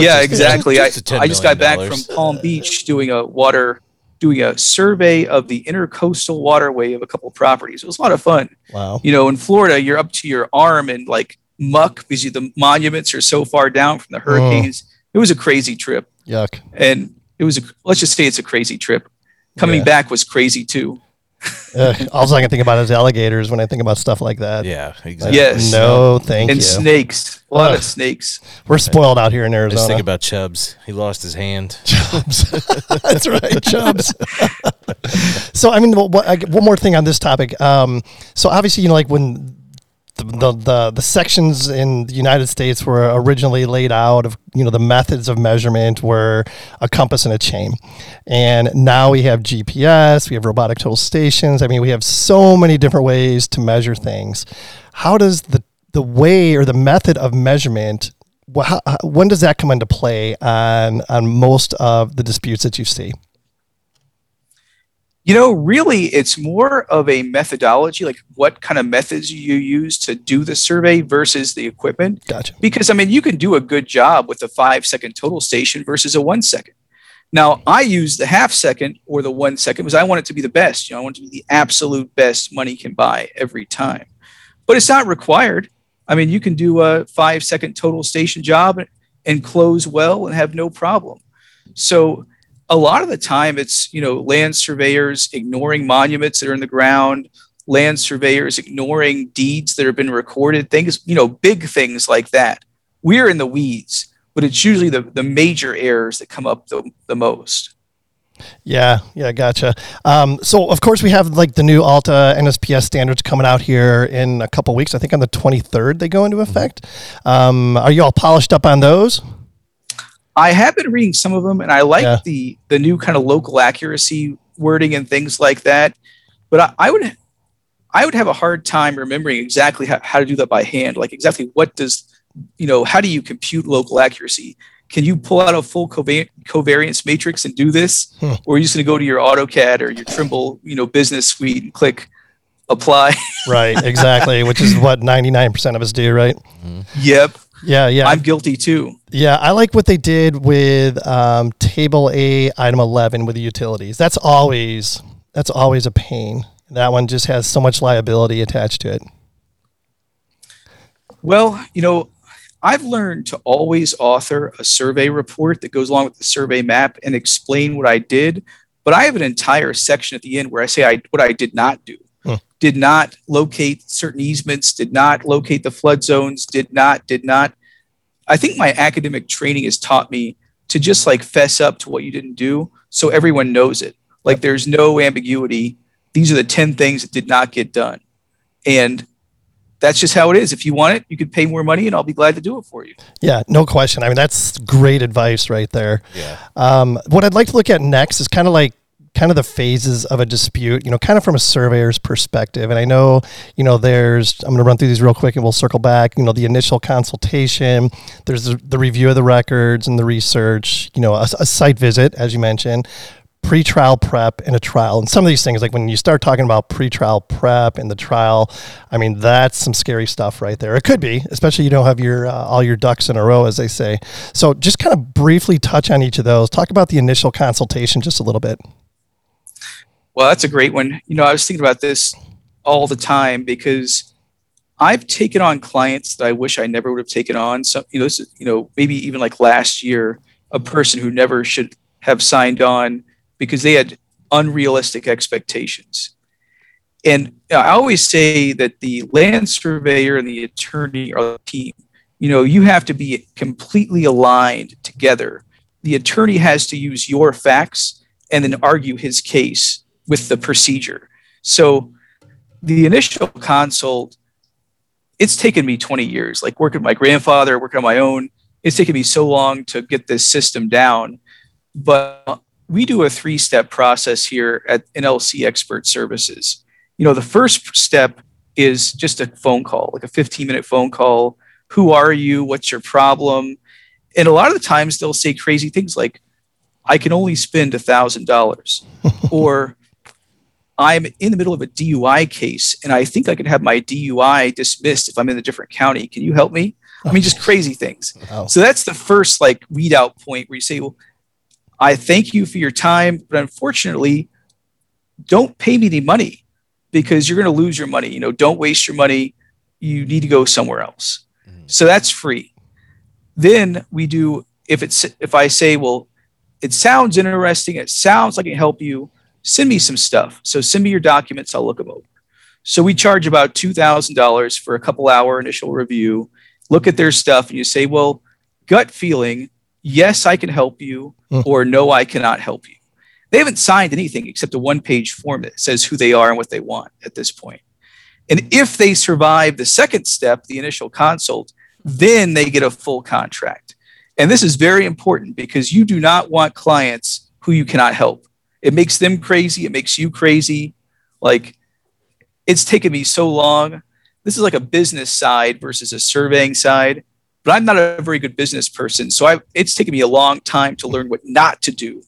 Yeah, exactly. just a I, $10 I just got back from Palm Beach doing a water, doing a survey of the intercoastal waterway of a couple properties. It was a lot of fun. Wow. You know, in Florida, you're up to your arm in like muck because the monuments are so far down from the mm. hurricanes. It was a crazy trip, Yuck. and it was a let's just say it's a crazy trip. Coming Yeah. back was crazy too. Uh, all I can think about is alligators when I think about stuff like that. Yeah, exactly. Yes. No, thank and you. And snakes, a lot Ugh. of snakes. We're spoiled out here in I just think about Chubbs. He lost his hand. Chubbs. That's right, Chubbs. so, I mean, what, what, I- one more thing on this topic. Um, so, obviously, you know, like when the, the, the, the sections in the United States were originally laid out of, you know, the methods of measurement were a compass and a chain. And now we have GPS, we have robotic total stations. I mean, we have so many different ways to measure things. How does the, the way or the method of measurement how- when does that come into play on on most of the disputes that you see? You know, really, it's more of a methodology, like what kind of methods you use to do the survey versus the equipment. Gotcha. Because, I mean, you can do a good job with a five second total station versus a one second. Now, I use the half second or the one second because I want it to be the best. You know, I want it to be the absolute best money can buy every time. But it's not required. I mean, you can do a five second total station job and close well and have no problem. So, a lot of the time it's you know land surveyors ignoring monuments that are in the ground land surveyors ignoring deeds that have been recorded things you know big things like that we're in the weeds but it's usually the, the major errors that come up the, the most. Yeah, yeah, gotcha. Um, so of course we have like the new ALTA NSPS standards coming out here in a couple weeks. I think on the 23rd they go into effect. Um, are you all polished up on those? I have been reading some of them, and I like Yeah. the the new kind of local accuracy wording and things like that. But I, I would I would have a hard time remembering exactly how, how to do that by hand. Like exactly what does you know how do you compute local accuracy? Can you pull out a full cova- covariance matrix and do this, Hmm. or are you just going to go to your AutoCAD or your Trimble you know business suite and click apply? Right, exactly, which is what 99% of us do, right? yep, Yeah, yeah. I'm guilty too. Yeah, I like what they did with um, Table A, Item 11 with the utilities. That's always that's always a pain. That one just has so much liability attached to it. Well, you know, I've learned to always author a survey report that goes along with the survey map and explain what I did. But I have an entire section at the end where I say I, what I did not do. Did not locate certain easements, did not locate the flood zones, did not, did not. I think my academic training has taught me to just like fess up to what you didn't do so everyone knows it. Like there's no ambiguity. These are the 10 things that did not get done. And that's just how it is. If you want it, you could pay more money and I'll be glad to do it for you. Yeah, no question. I mean, that's great advice right there. Yeah. Um, what I'd like to look at next is kind of like kind of the phases of a dispute, you know, kind of from a surveyor's perspective. And I know, you know, there's, I'm going to run through these real quick and we'll circle back, you know, the initial consultation, there's the, review of the records and the research, you know, a, a site visit, as you mentioned, pre-trial prep and a trial. And some of these things, like when you start talking about pre-trial prep and the trial, I mean, that's some scary stuff right there. It could be, especially you don't have your uh, all your ducks in a row, as they say. So just kind of briefly touch on each of those. Talk about the initial consultation just a little bit. Well, that's a great one. You know, I was thinking about this all the time because I've taken on clients that I wish I never would have taken on. So, you know, this is, you know, maybe even like last year, a person who never should have signed on because they had unrealistic expectations. And I always say that the land surveyor and the attorney are the team. You know, you have to be completely aligned together. The attorney has to use your facts and then argue his case with the procedure. So the initial consult, it's taken me 20 years, like working with my grandfather, working on my own. It's taken me so long to get this system down. But we do a three step process here at NLC Expert Services. You know, the first step is just a phone call, like a 15 minute phone call. Who are you? What's your problem? And a lot of the times they'll say crazy things like, I can only spend a thousand dollars, or I'm in the middle of a DUI case and I think I could have my DUI dismissed if I'm in a different county. Can you help me? I mean, just oh. crazy things. Wow. So that's the first like weed out point where you say, well, I thank you for your time, but unfortunately, don't pay me any money because you're going to lose your money. You know, don't waste your money. You need to go somewhere else. Mm. So that's free. Then we do if it's if I say, well, it sounds interesting, it sounds like it can help you, send me some stuff. So send me your documents, I'll look them over. So we charge about two thousand dollars for a couple hour initial review. Look at their stuff, and you say, well, gut feeling, yes, I can help you, Hmm. or no, I cannot help you. They haven't signed anything except a one page form that says who they are and what they want at this point. And if they survive the second step, the initial consult, then they get a full contract. And this is very important because you do not want clients who you cannot help. It makes them crazy. It makes you crazy. Like it's taken me so long. This is like a business side versus a surveying side, but I'm not a very good business person. So I, it's taken me a long time to learn what not to do.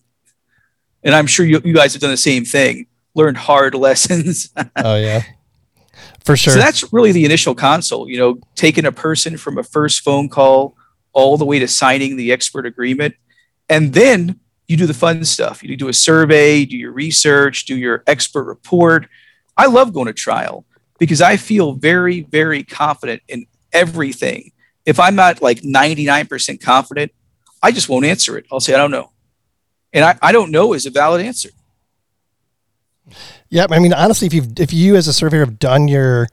And I'm sure you, you guys have done the same thing, learned hard lessons. Oh yeah, for sure. So that's really the initial consult, you know, taking a person from a first phone call all the way to signing the expert agreement. And then you do the fun stuff. You do a survey, do your research, do your expert report. I love going to trial because I feel very, very confident in everything. If I'm not like 99% confident, I just won't answer it. I'll say, I don't know. And I, I don't know is a valid answer. Yeah, I mean, honestly, if you if you as a surveyor have done your,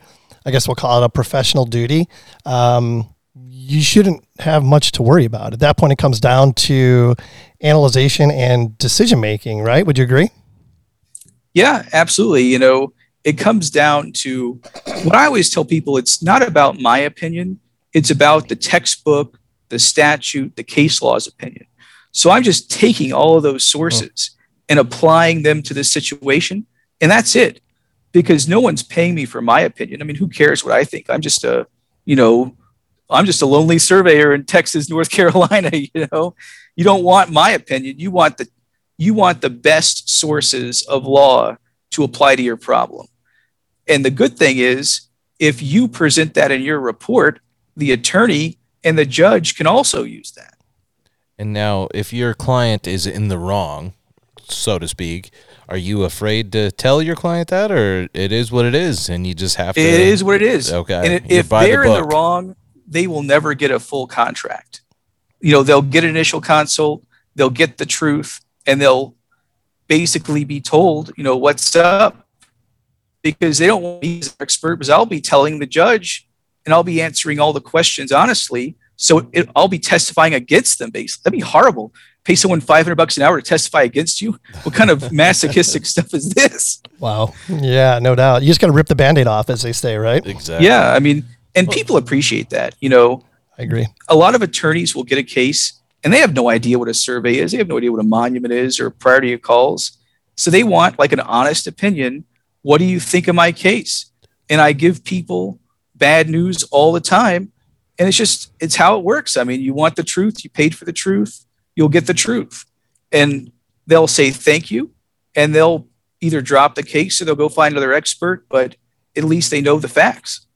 I guess we'll call it a professional duty, um, you shouldn't have much to worry about. At that point, it comes down to analyzation and decision making, right? Would you agree? Yeah, absolutely. You know, it comes down to what I always tell people it's not about my opinion, it's about the textbook, the statute, the case law's opinion. So I'm just taking all of those sources oh. and applying them to this situation, and that's it. Because no one's paying me for my opinion. I mean, who cares what I think? I'm just a, you know, I'm just a lonely surveyor in Texas, North Carolina, you know. You don't want my opinion. You want the you want the best sources of law to apply to your problem. And the good thing is, if you present that in your report, the attorney and the judge can also use that. And now, if your client is in the wrong, so to speak, are you afraid to tell your client that, or it is what it is, and you just have to? It is what it is. Okay. And it, if they're in the wrong, they will never get a full contract. You know, they'll get an initial consult, they'll get the truth, and they'll basically be told, you know, what's up, because they don't want me as an expert. Because I'll be telling the judge, and I'll be answering all the questions honestly. So it, I'll be testifying against them. Basically, that'd be horrible. Pay someone five hundred bucks an hour to testify against you. What kind of masochistic stuff is this? Wow. Yeah, no doubt. You just got to rip the band aid off, as they say, right? exactly. Yeah, I mean, and people appreciate that. You know, I agree. a lot of attorneys will get a case and they have no idea what a survey is. They have no idea what a monument is or priority of calls. So they want like an honest opinion. What do you think of my case? And I give people bad news all the time. And it's just, it's how it works. I mean, you want the truth, you paid for the truth, you'll get the truth. And they'll say thank you and they'll either drop the case or they'll go find another expert, but at least they know the facts.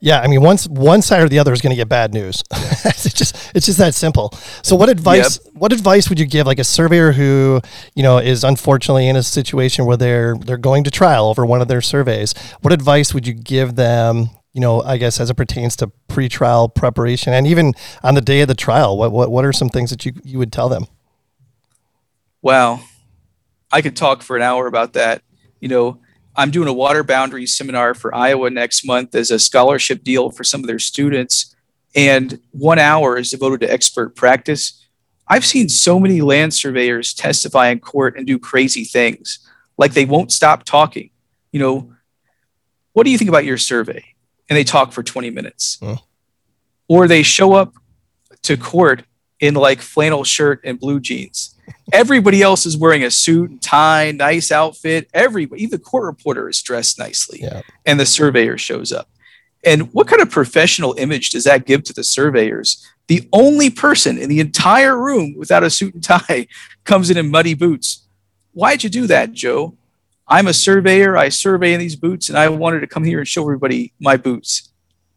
Yeah, I mean, once one side or the other is going to get bad news. it's just it's just that simple. So, what advice what advice would you give like a surveyor who you know is unfortunately in a situation where they're they're going to trial over one of their surveys? What advice would you give them? You know, I guess as it pertains to pre-trial preparation and even on the day of the trial, what what, what are some things that you you would tell them? Wow. I could talk for an hour about that. You know, I'm doing a water boundary seminar for Iowa next month as a scholarship deal for some of their students. And one hour is devoted to expert practice. I've seen so many land surveyors testify in court and do crazy things, like they won't stop talking. You know, what do you think about your survey? And they talk for 20 minutes. Or they show up to court in like flannel shirt and blue jeans. Everybody else is wearing a suit and tie, nice outfit. Everybody, even the court reporter is dressed nicely, Yeah. and the surveyor shows up. And what kind of professional image does that give to the surveyors? The only person in the entire room without a suit and tie comes in in muddy boots. Why'd you do that, Joe? I'm a surveyor. I survey in these boots, and I wanted to come here and show everybody my boots.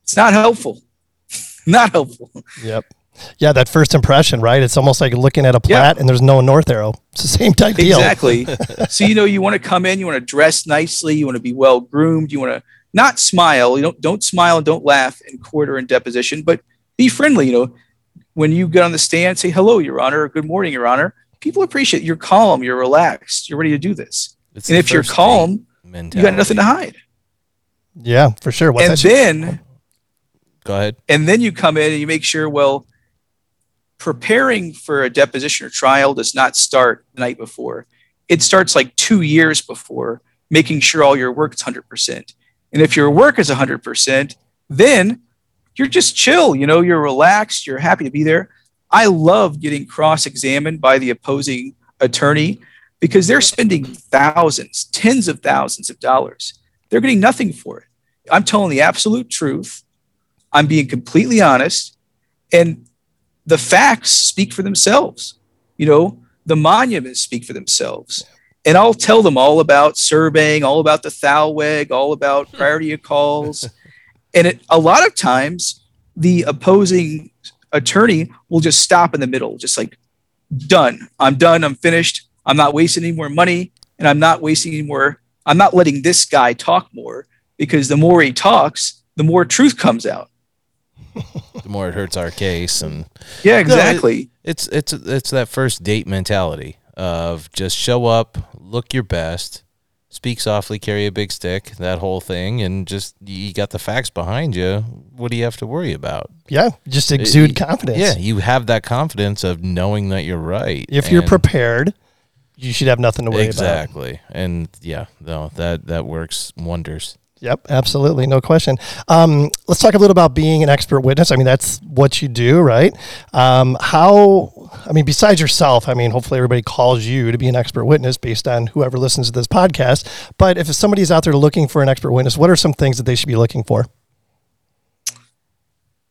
It's not helpful. not helpful. Yep. Yeah, that first impression, right? It's almost like looking at a Yeah. plat and there's no north arrow. It's the same type deal. Exactly. so you know, you want to come in, you want to dress nicely, you want to be well groomed, you want to not smile. You don't don't smile and don't laugh in court or in deposition, but be friendly. You know, when you get on the stand, say hello, Your Honor, or good morning, Your Honor. People appreciate you're calm, you're relaxed, you're ready to do this. It's and if you're calm, date you got nothing to hide. Yeah, for sure. What's and that? then Go ahead. and then you come in and you make sure well preparing for a deposition or trial does not start the night before. It starts like two years before making sure all your work is 100% and if your work is 100% then you're just chill you know you're relaxed you're happy to be there. I love getting cross-examined by the opposing attorney because they're spending thousands tens of thousands of dollars. They're getting nothing for it. I'm telling the absolute truth. I'm being completely honest, and the facts speak for themselves. You know, the monuments speak for themselves. And I'll tell them all about surveying, all about the Thalweg, all about hmm. priority of calls. And it, a lot of times, the opposing attorney will just stop in the middle, just like, done. I'm done. I'm finished. I'm not wasting any more money, and I'm not wasting any more. I'm not letting this guy talk more because the more he talks, the more truth comes out. The more it hurts our case, and Yeah, exactly. it's it's it's that first date mentality of just show up, look your best, speak softly, carry a big stick, that whole thing, and just you got the facts behind you. What do you have to worry about? Yeah, just exude Uh, confidence. Yeah, you have that confidence of knowing that you're right. If you're prepared, you should have nothing to worry about. exactly, and yeah, no, that that works wonders. Yep, absolutely, no question. Um, let's talk a little about being an expert witness. I mean, that's what you do, right? Um, how? I mean, besides yourself, I mean, hopefully everybody calls you to be an expert witness based on whoever listens to this podcast. But if somebody's out there looking for an expert witness, what are some things that they should be looking for?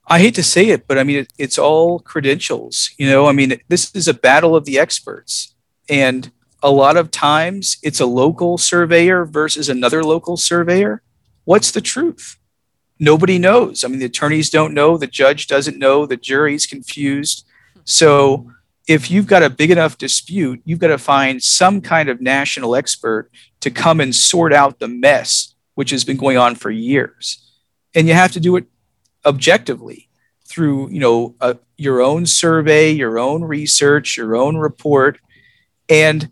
I hate to say it, but I mean, it, it's all credentials. You know, I mean, this is a battle of the experts. And a lot of times it's a local surveyor versus another local surveyor. What's the truth? Nobody knows. I mean, the attorneys don't know, the judge doesn't know, the jury's confused. So if you've got a big enough dispute, you've got to find some kind of national expert to come and sort out the mess, which has been going on for years. And you have to do it objectively through you know uh, your own survey your own research your own report and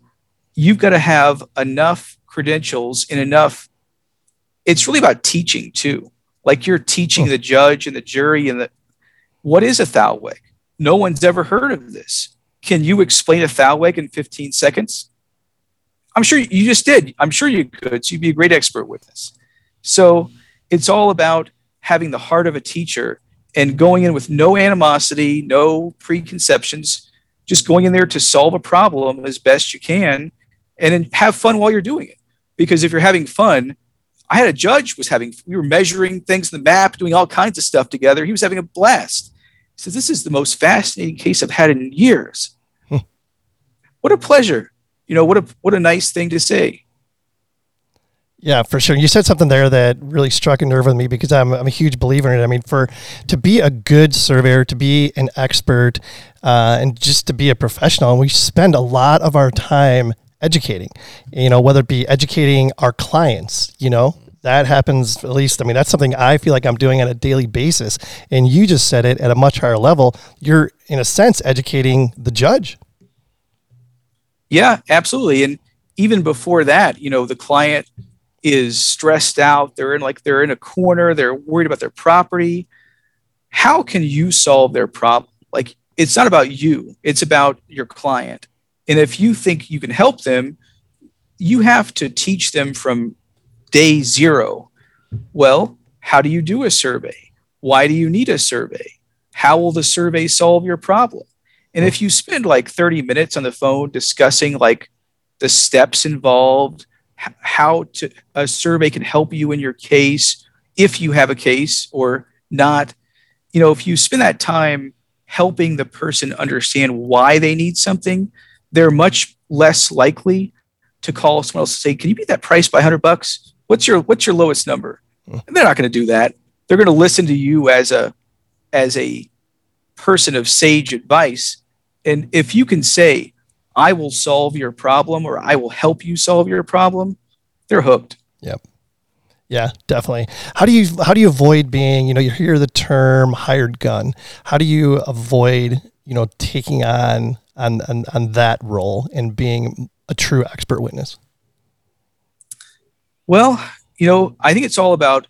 you've got to have enough credentials and enough it's really about teaching too. Like you're teaching oh. the judge and the jury and the what is a thalweg no one's ever heard of this. Can you explain a thalweg in 15 seconds? I'm sure you just did. I'm sure you could. So you'd be a great expert with this. so it's all about having the heart of a teacher and going in with no animosity, no preconceptions, just going in there to solve a problem as best you can and then have fun while you're doing it. Because if you're having fun, I had a judge was having we were measuring things in the map, doing all kinds of stuff together. He was having a blast. He says, This is the most fascinating case I've had in years. what a pleasure. You know, what a what a nice thing to say. Yeah, for sure. You said something there that really struck a nerve with me because I'm, I'm a huge believer in it. I mean, for to be a good surveyor, to be an expert, uh, and just to be a professional, and we spend a lot of our time educating. You know, whether it be educating our clients. You know, that happens at least. I mean, that's something I feel like I'm doing on a daily basis. And you just said it at a much higher level. You're in a sense educating the judge. Yeah, absolutely. And even before that, you know, the client is stressed out. They're in like they're in a corner. They're worried about their property. How can you solve their problem? Like it's not about you. It's about your client. And if you think you can help them, you have to teach them from day zero. Well, how do you do a survey? Why do you need a survey? How will the survey solve your problem? And if you spend like 30 minutes on the phone discussing like the steps involved, how to a survey can help you in your case if you have a case or not, you know, if you spend that time helping the person understand why they need something, they're mm-hmm. much less likely to call someone else and say, "Can you beat that price by 100 bucks? What's your what's your lowest number?" Mm. And they're not going to do that. They're going to listen to you as a as a person of sage advice. And if you can say, I will solve your problem or I will help you solve your problem, they're hooked. Yep. Yeah, definitely. How do you how do you avoid being, you know, you hear the term hired gun. How do you avoid, you know, taking on on on, on that role and being a true expert witness? Well, you know, I think it's all about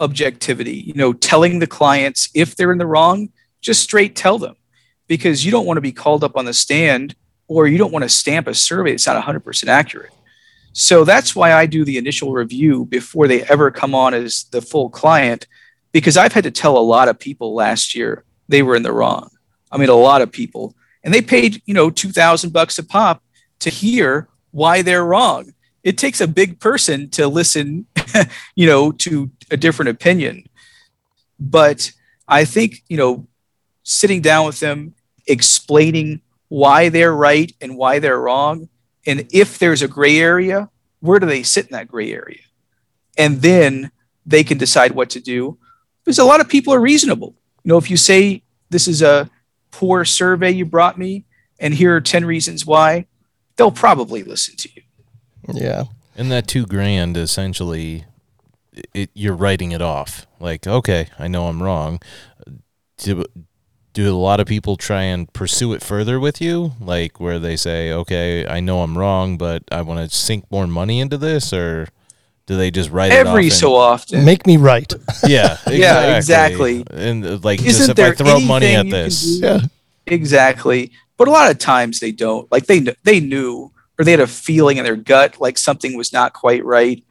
objectivity, you know, telling the clients if they're in the wrong, just straight tell them because you don't want to be called up on the stand or you don't want to stamp a survey that's not 100% accurate. So that's why I do the initial review before they ever come on as the full client because I've had to tell a lot of people last year they were in the wrong. I mean, a lot of people, and they paid, you know, 2000 bucks a pop to hear why they're wrong. It takes a big person to listen, you know, to a different opinion. But I think, you know, sitting down with them, explaining why they're right and why they're wrong, and if there's a gray area, where do they sit in that gray area? And then they can decide what to do. Because a lot of people are reasonable. You know, if you say this is a poor survey you brought me, and here are 10 reasons why, they'll probably listen to you. Yeah. And that two grand essentially, it, you're writing it off. Like, okay, I know I'm wrong. Do, do a lot of people try and pursue it further with you? Like where they say, okay, I know I'm wrong, but I want to sink more money into this, or do they just write it off? Every so often. Make me right. yeah, exactly. Yeah, exactly. And uh, like, Isn't just if there I throw money at this. Yeah. Exactly. But a lot of times they don't. Like they they knew or they had a feeling in their gut like something was not quite right.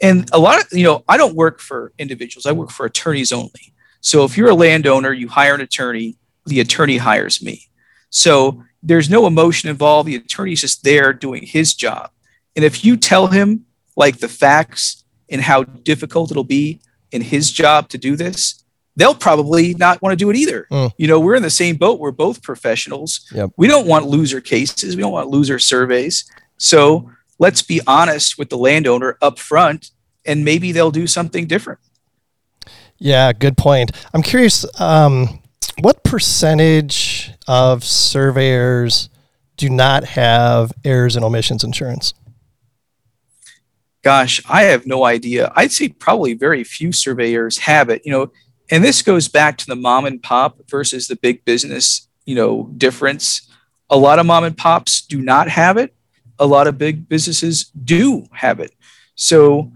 And a lot of you know, I don't work for individuals. I work for attorneys only. So if you're a landowner, you hire an attorney, the attorney hires me. So there's no emotion involved. The attorney's just there doing his job. And if you tell him like the facts and how difficult it'll be in his job to do this, they'll probably not want to do it either. Mm. You know, we're in the same boat. We're both professionals. Yep. We don't want loser cases. We don't want loser surveys. So let's be honest with the landowner up front and maybe they'll do something different. Yeah, good point. I'm curious, um, what percentage of surveyors do not have errors and omissions insurance? Gosh, I have no idea. I'd say probably very few surveyors have it, you know, and this goes back to the mom and pop versus the big business, you know, difference. A lot of mom and pops do not have it. A lot of big businesses do have it. So,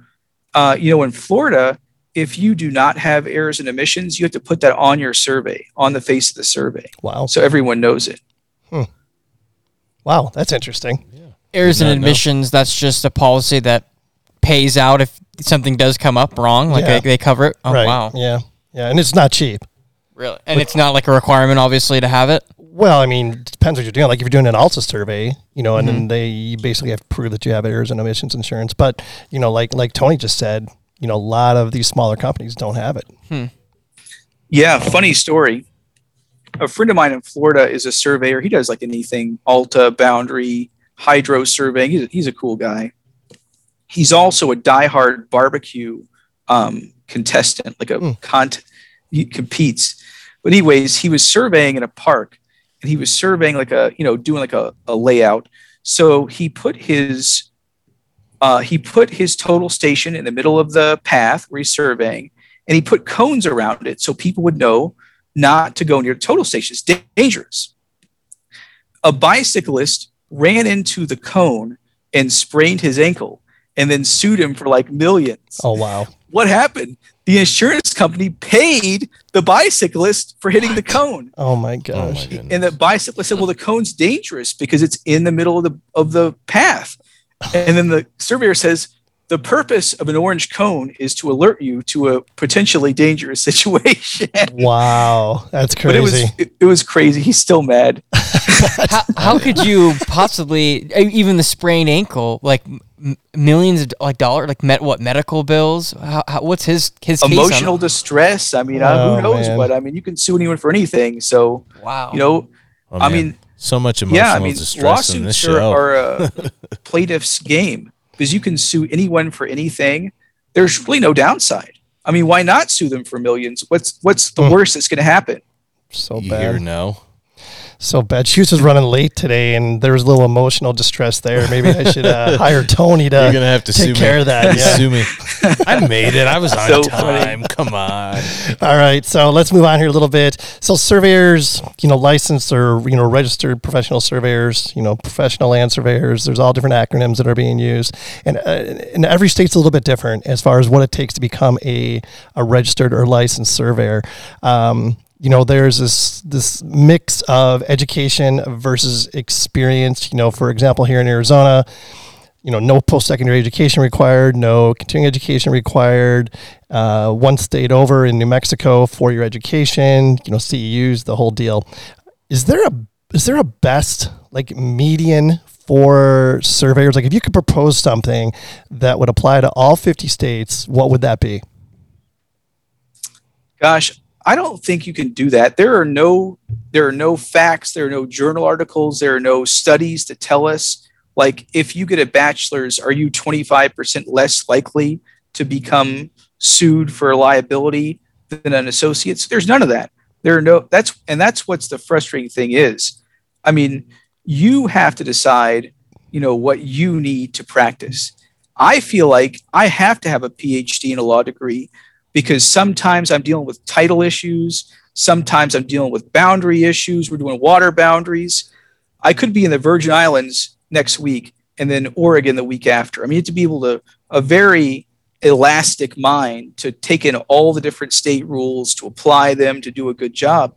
uh, you know, in Florida, if you do not have errors and omissions, you have to put that on your survey, on the face of the survey. Wow. So everyone knows it. Wow, that's interesting. Yeah. Errors and not know. admissions, that's just a policy that pays out if something does come up wrong. Like Yeah. they, they cover it. Oh, right. wow. Yeah. Yeah. And it's not cheap. Really? And it's not like a requirement, obviously, to have it. Well, I mean, it depends what you're doing. Like if you're doing an ALTA survey, you know, and Mm-hmm. then they you basically have to prove that you have errors and omissions insurance. But you know, like like Tony just said, you know, a lot of these smaller companies don't have it. Yeah, funny story. A friend of mine in Florida is a surveyor. He does like anything ALTA, boundary, hydro surveying. He's a, he's a cool guy. He's also a diehard barbecue um, contestant, like a Hmm. cont. He competes. But anyways, he was surveying in a park, and he was surveying like a you know doing like a, a layout. So he put his uh, he put his total station in the middle of the path where he's surveying, and he put cones around it so people would know not to go near total station. It's dangerous. A bicyclist ran into the cone and sprained his ankle and then sued him for like millions. Oh wow. What happened? The insurance company paid the bicyclist for hitting the cone. Oh my oh my gosh. And the bicyclist said, "Well, the cone's dangerous because it's in the middle of the of the path." And then the surveyor says, "The purpose of an orange cone is to alert you to a potentially dangerous situation." wow. That's crazy. but it was crazy. it, it was crazy. He's still mad. how, how could you possibly even the sprained ankle like m- millions of like dollar like met what medical bills how, how, what's his his case on- Emotional distress. I mean, uh, Oh, who knows? man. But I mean, you can sue anyone for anything. So wow you know, Oh, I man. mean, so much emotional yeah, I mean, distress in this lawsuits are, are a plaintiff's game because you can sue anyone for anything. There's really no downside. I mean, why not sue them for millions? What's what's the Hmm. worst that's going to happen? so you bad. hear no. So bad. She was just running late today, and there was a little emotional distress there. Maybe I should uh, hire Tony to You're gonna have to take sue care me. of that. Yeah. Sue me. I made it. I was on So funny. time. Come on. All right, so let's move on here a little bit. So surveyors, you know, licensed or you know registered professional surveyors, you know, professional land surveyors. There's all different acronyms that are being used, and uh, and every state's a little bit different as far as what it takes to become a a registered or licensed surveyor. Um, you know, there's this this mix of education versus experience. You know, for example, here in Arizona, you know, no post secondary education required, no continuing education required. Uh, one state over in New Mexico, four year education, you know, CEUs, the whole deal. Is there a is there a best like median for surveyors? Like, if you could propose something that would apply to all fifty states, what would that be? Gosh, I don't think you can do that. There are no there are no facts, there are no journal articles, there are no studies to tell us like if you get a bachelor's, are you 25% less likely to become sued for liability than an associate's? There's none of that. There are no that's and that's what's the frustrating thing is. I mean, you have to decide, you know, what you need to practice. I feel like I have to have a PhD and a law degree because sometimes I'm dealing with title issues. Sometimes I'm dealing with boundary issues. We're doing water boundaries. I could be in the Virgin Islands next week and then Oregon the week after. I mean, to be able to a very elastic mind to take in all the different state rules, to apply them, to do a good job.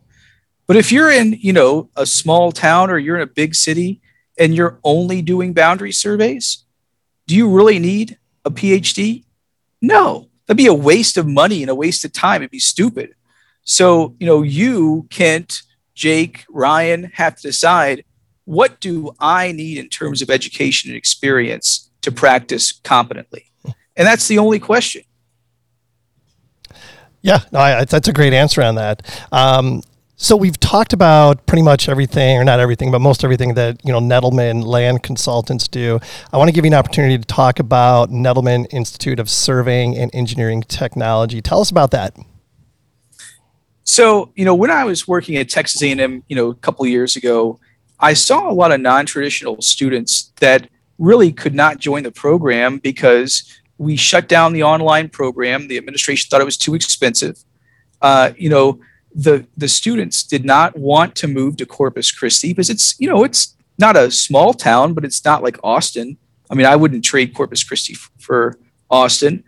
But if you're in, you know, a small town or you're in a big city and you're only doing boundary surveys, do you really need a PhD? No, that'd be a waste of money and a waste of time. It'd be stupid. So, you know, you, Kent, Jake, Ryan have to decide what do I need in terms of education and experience to practice competently? And that's the only question. Yeah, no, I, that's a great answer on that. Um, so we've talked about pretty much everything, or not everything, but most everything that you know Nettleman Land Consultants do. I want to give you an opportunity to talk about Nettleman Institute of Surveying and Engineering Technology. Tell us about that. So, you know, when I was working at Texas A&M, you know, a couple years ago, I saw a lot of non-traditional students that really could not join the program because we shut down the online program. The administration thought it was too expensive. Uh, you know, the the students did not want to move to Corpus Christi because it's you know it's not a small town, but it's not like Austin. I mean, I wouldn't trade Corpus Christi f- for Austin.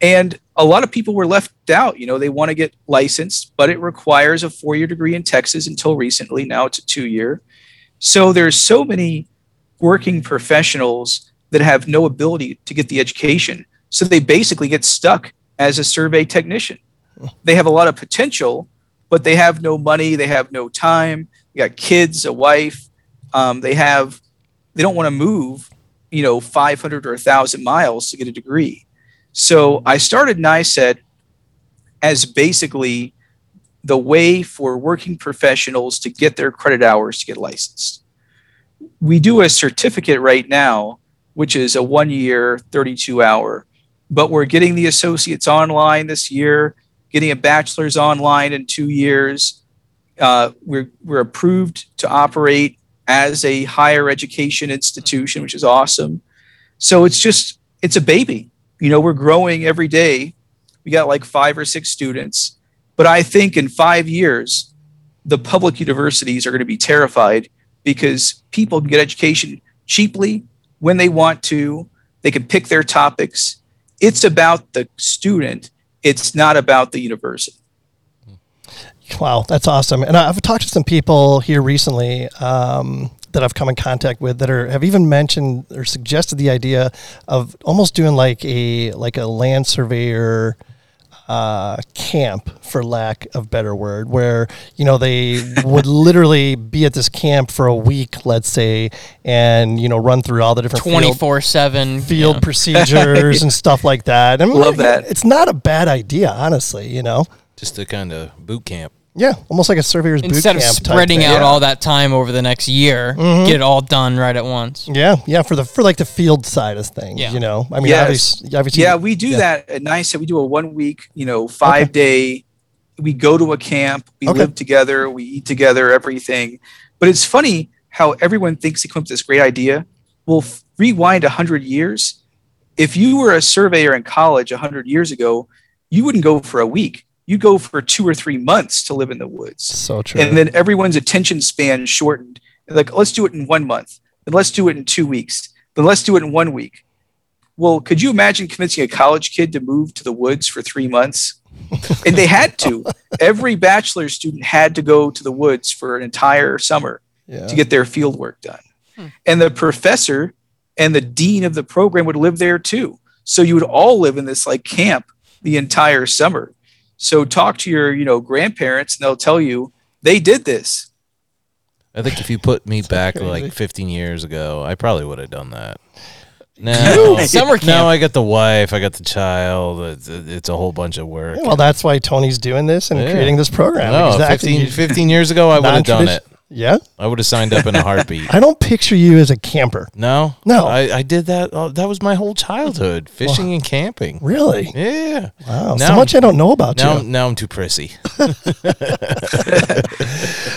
And a lot of people were left out. You know, they want to get licensed, but it requires a four year degree in Texas until recently. Now it's a two year. So there's so many working professionals that have no ability to get the education. So they basically get stuck as a survey technician. They have a lot of potential, but they have no money, they have no time. They got kids, a wife. Um, they have, they don't want to move, you know, 500 or 1,000 miles to get a degree. So I started NISET as basically the way for working professionals to get their credit hours to get licensed. We do a certificate right now, which is a one year, 32 hour, but we're getting the associates online this year, getting a bachelor's online in two years. Uh, we're, we're approved to operate as a higher education institution, which is awesome. So it's just, it's a baby. You know, we're growing every day. We got like five or six students but I think in five years, the public universities are going to be terrified because people can get education cheaply when they want to. They can pick their topics. It's about the student, it's not about the university. Wow, that's awesome. And I've talked to some people here recently um, that I've come in contact with that are have even mentioned or suggested the idea of almost doing like a like a land surveyor uh, camp, for lack of better word, where you know they would literally be at this camp for a week, let's say, and you know run through all the different Twenty field, four seven field procedures and stuff like that. And Love that. It's not a bad idea, honestly. You know, Just a kind of boot camp. Yeah, almost like a surveyor's Instead boot of camp type spreading thing. out Yeah. all that time over the next year, mm-hmm. get it all done right at once. Yeah, yeah, for the for like the field side of things, Yeah. you know. I mean, Yes. obviously, obviously, Yeah, we do yeah. that at NISET. We do a one week, you know, five day. We go to a camp. We Okay. live together. We eat together. Everything. But it's funny how everyone thinks they come up with this great idea. Well, f- rewind a hundred years. If you were a surveyor in college a hundred years ago, you wouldn't go for a week. You'd go for two or three months to live in the woods. So true. And then everyone's attention span shortened. Like, let's do it in one month. Then let's do it in two weeks. Then let's do it in one week. Well, could you imagine convincing a college kid to move to the woods for three months? and they had to. Every bachelor student had to go to the woods for an entire summer yeah. to get their field work done. Hmm. And the professor and the dean of the program would live there too. So you would all live in this like camp the entire summer. So talk to your, you know, grandparents and they'll tell you they did this. I think if you put me back crazy. like 15 years ago, I probably would have done that. No, Summer camp. No, I got the wife, I got the child. It's, it's a whole bunch of work. Yeah, well, that's why Tony's doing this and Yeah. creating this program. no, exactly. 15, 15 years ago, I would have done it. Non-tradi- Yeah, I would have signed up in a heartbeat. I don't picture you as a camper. No, No. I, I did that. Oh, that was my whole childhood, fishing and camping. Really? Yeah. Wow. Now- so much I don't know about Now, you. now I'm too prissy.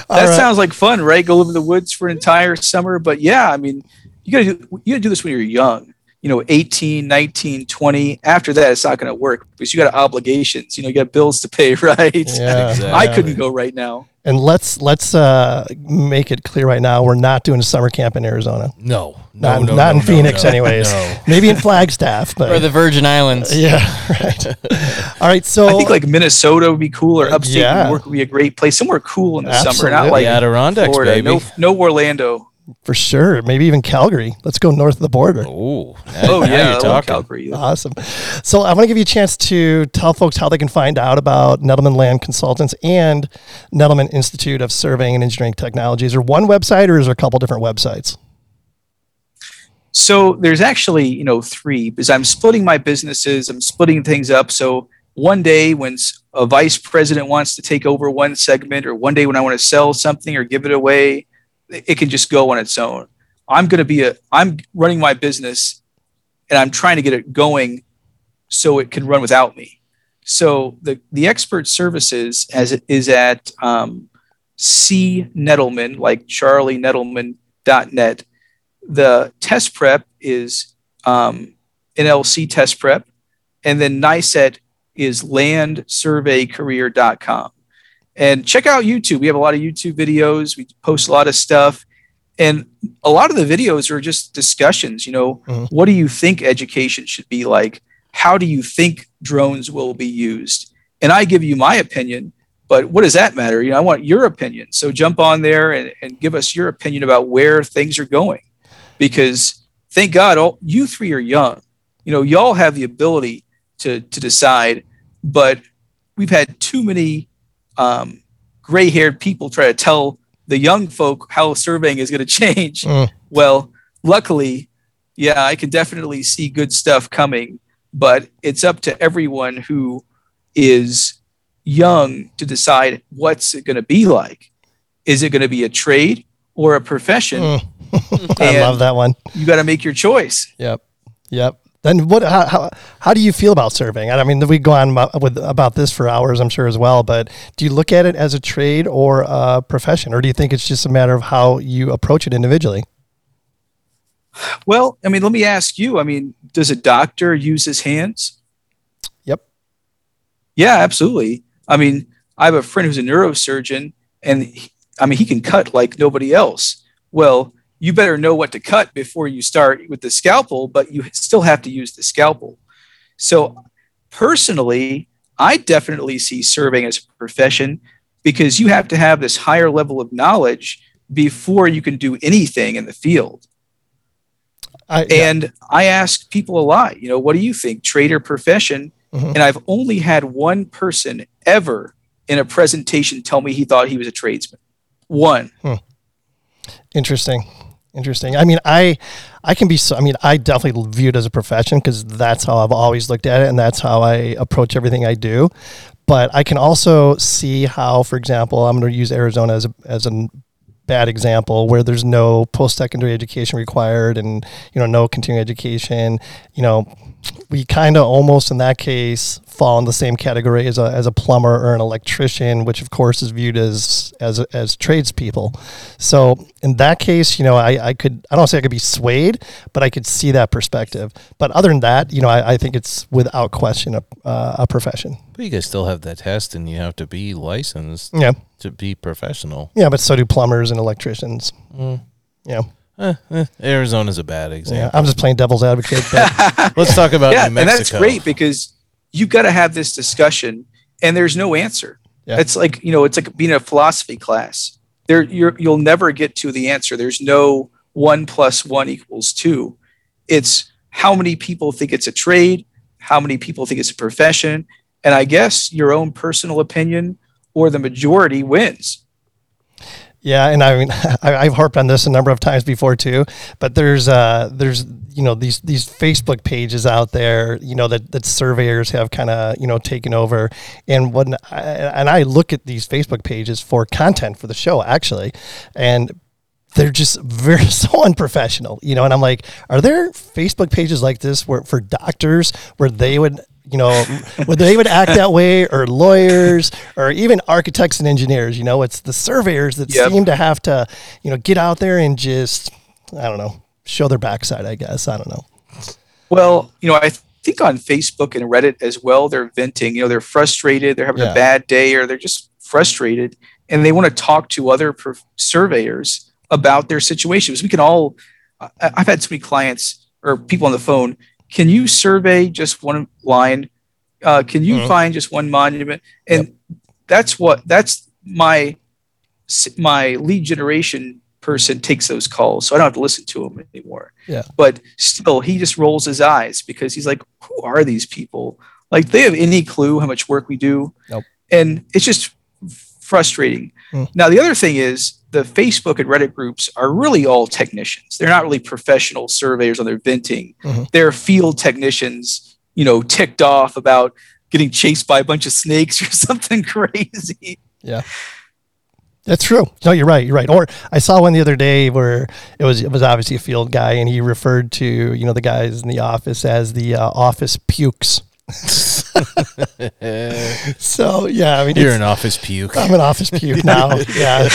That All right. sounds like fun, right? Go live in the woods for an entire summer. But yeah, I mean, you gotta do you gotta do this when you're young. You know 18 19 20 after that it's not going to work because you got obligations you know you got bills to pay right Yeah. i couldn't go right now And let's let's uh, make it clear right now, we're not doing a summer camp in Arizona. No, no, Not, no, not no, in no, Phoenix, no, anyways. no. Maybe in Flagstaff, but Or the Virgin Islands. yeah, right. All right, so i think like minnesota would be cool or upstate Yeah. new york would be a great place somewhere cool in the summer not like The Adirondacks, florida baby. no, no orlando for sure, maybe even Calgary. Let's go north of the border. Oh, oh yeah you're love talking. calgary Awesome. So I want to give you a chance to tell folks how they can find out about Nettleman Land Consultants and Nettleman Institute of Surveying and Engineering Technologies. Or one website or is there a couple different websites? So there's actually, you know, three because I'm splitting my businesses, I'm splitting things up. So one day when a vice president wants to take over one segment, or one day when I want to sell something or give it away, it can just go on its own. I'm going to be a, I'm running my business and I'm trying to get it going so it can run without me. So the, the expert services as it is at um, C Nettleman, like Charlie Nettleman.net the test prep is um, NLC test prep, and then NISET is landsurveycareer.com. And check out YouTube. We have a lot of YouTube videos. We post a lot of stuff. And a lot of the videos are just discussions. You know, Mhm. what do you think education should be like? How do you think drones will be used? And I give you my opinion, but what does that matter? You know, I want your opinion. So jump on there and, and give us your opinion about where things are going because thank God all you three are young. You know, y'all have the ability to to decide, but we've had too many um, gray-haired people try to tell the young folk how surveying is going to change. Mm. Well, luckily, yeah, I can definitely see good stuff coming, but it's up to everyone who is young to decide what's it going to be like. Is it going to be a trade or a profession? Mm. I love that one. you got to make your choice. Yep. Yep. Then what? How, how, how do you feel about serving? I mean, we go on about, with about this for hours, I'm sure as well. But do you look at it as a trade or a profession, or do you think it's just a matter of how you approach it individually? Well, I mean, let me ask you. I mean, does a doctor use his hands? Yep. Yeah, absolutely. I mean, I have a friend who's a neurosurgeon, and he, I mean, he can cut like nobody else. Well, you better know what to cut before you start with the scalpel, but you still have to use the scalpel. So, personally, I definitely see surveying as a profession because you have to have this higher level of knowledge before you can do anything in the field. I, yeah. And I ask people a lot, you know, what do you think, trade or profession? Mhm. And I've only had one person ever in a presentation tell me he thought he was a tradesman. One. Interesting. Interesting. I mean, I I can be so I mean, I definitely view it as a profession because that's how I've always looked at it and that's how I approach everything I do. But I can also see how, for example, I'm going to use Arizona as a as a bad example where there's no post-secondary education required and you know no continuing education you know we kind of almost in that case fall in the same category as a, as a plumber or an electrician which of course is viewed as as as tradespeople. So in that case you know I, I could i don't say i could be swayed but i could see that perspective. But other than that you know i, I think it's without question a, uh, a profession. But you guys still have that test, and you have to be licensed yeah. to be professional. yeah but so do plumbers and electricians. Mm. yeah. Eh, eh, Arizona's a bad yeah example. i'm just playing devil's advocate but Let's talk about yeah, New and that's great because you've got to have this discussion and there's no answer. Yeah. It's like, you know, it's like being in a philosophy class. There you're you'll never get to the answer. There's no one plus one equals two. It's how many people think it's a trade, how many people think it's a profession, and I guess your own personal opinion or the majority wins. Yeah, and I mean, I, I've harped on this a number of times before too. But there's, uh, there's, you know, these these Facebook pages out there, you know, that that surveyors have kind of, you know, taken over. And when I, and I look at these Facebook pages for content for the show, actually, and they're just very so unprofessional, you know. And I'm like, are there Facebook pages like this where for doctors where they would, you know, where they would act that way, or lawyers, or even architects and engineers? You know, it's the surveyors that Yep. seem to have to, you know, get out there and just, I don't know, show their backside. I guess I don't know. Well, you know, I think on Facebook and Reddit as well, they're venting. You know, they're frustrated, they're having Yeah. a bad day, or they're just frustrated, and they want to talk to other per- surveyors about their situations. We can all. I- I've had so many clients or people on the phone. Can you survey just one line? Uh, can you Mhm. find just one monument? And that's what that's my my lead generation person takes those calls, so I don't have to listen to them anymore. Yeah. But still, he just rolls his eyes because he's like, "Who are these people? Like, they have any clue how much work we do?" Nope. And it's just frustrating. Hmm. Now, the other thing is the Facebook and Reddit groups are really all technicians. They're not really professional surveyors on their venting. Mhm. They're field technicians, you know, ticked off about getting chased by a bunch of snakes or something crazy. That's true. No, you're right. You're right. Or I saw one the other day where it was it was obviously a field guy, and he referred to you know the guys in the office as the uh, office pukes. so yeah, I mean, You're an office puke. I'm an office puke now. yeah,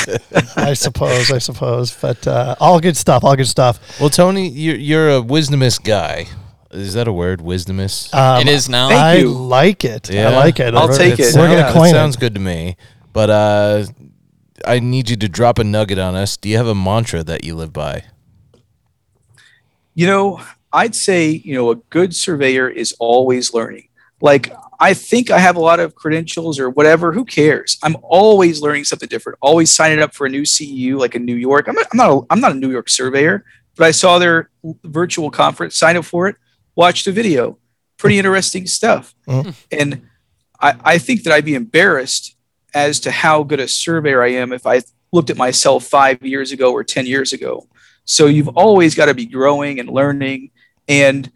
I suppose. I suppose. But uh, all good stuff. All good stuff. Well, Tony, you're you're a wisdomous guy. Is that a word? Wisdomous. Um, it is now. Thank I you. like it. Yeah. I like it. I'll take it. We're gonna coin it it. sounds good to me. But uh, I need you to drop a nugget on us. Do you have a mantra that you live by? You know, I'd say, you know, a good surveyor is always learning. Like, I think I have a lot of credentials or whatever. Who cares? I'm always learning something different. Always signing up for a new CEU, like in New York. I'm not, I'm not, a, I'm not a New York surveyor, but I saw their virtual conference, signed up for it, watched a video. Pretty interesting stuff. Mhm. And I, I think that I'd be embarrassed as to how good a surveyor I am if I looked at myself five years ago or 10 years ago. So you've always got to be growing and learning. And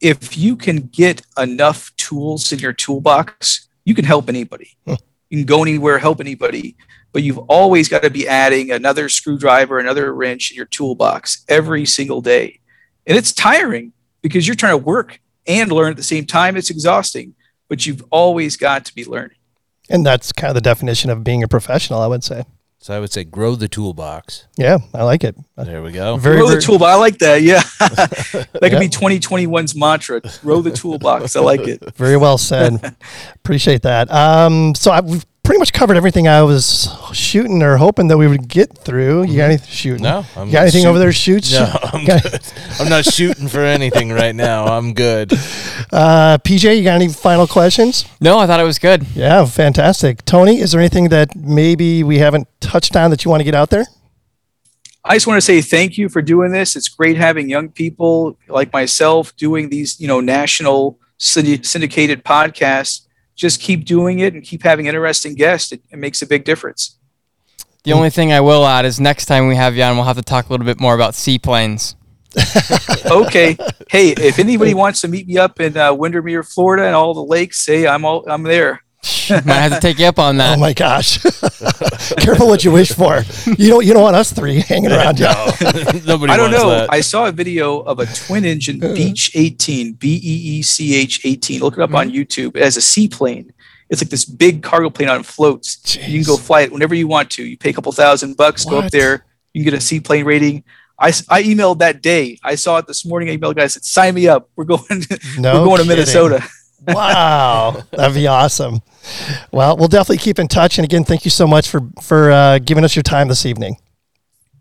if you can get enough tools in your toolbox, you can help anybody. Huh. You can go anywhere, help anybody. But you've always got to be adding another screwdriver, another wrench in your toolbox every single day. And it's tiring because you're trying to work and learn at the same time. It's exhausting, but you've always got to be learning. And that's kind of the definition of being a professional, I would say. So I would say grow the toolbox. Yeah, I like it. There we go. Very, Grow very the toolbox. I like that. Yeah. that could be 2021's mantra. Grow the toolbox. I like it. Very well said. Appreciate that. Um, so I, we've pretty much covered everything I was shooting or hoping that we would get through. You got anything shooting? No, I'm you got anything over there shoots? No, I'm good. I'm not shooting for anything right now. I'm good. Uh, PJ, you got any final questions? No, I thought it was good. Yeah, fantastic. Tony, is there anything that maybe we haven't touched on that you want to get out there? I just want to say thank you for doing this. It's great having young people like myself doing these, you know, national syndicated podcasts. Just keep doing it and keep having interesting guests. It, it makes a big difference. The only thing I will add is next time we have you on, we'll have to talk a little bit more about seaplanes. Okay. hey, if anybody wants to meet me up in uh, Windermere, Florida, and all the lakes, say I'm all I'm there. Might have to take you up on that. Oh my gosh! Careful what you wish for. You don't. You don't want us three hanging around you. Nobody I don't wants know. that. I saw a video of a twin engine uh. Beech 18, B E E C H 18. Look it up on mm-hmm. YouTube. It has a seaplane. It's like this big cargo plane on floats. You can go fly it whenever you want to. You pay a couple thousand bucks, go up there. You can get a seaplane rating. I, I emailed that day. I saw it this morning. I emailed guys said, "Sign me up. We're going. No we're going to. Minnesota." Wow, that'd be awesome. Well, we'll definitely keep in touch. And again, thank you so much for for uh, giving us your time this evening.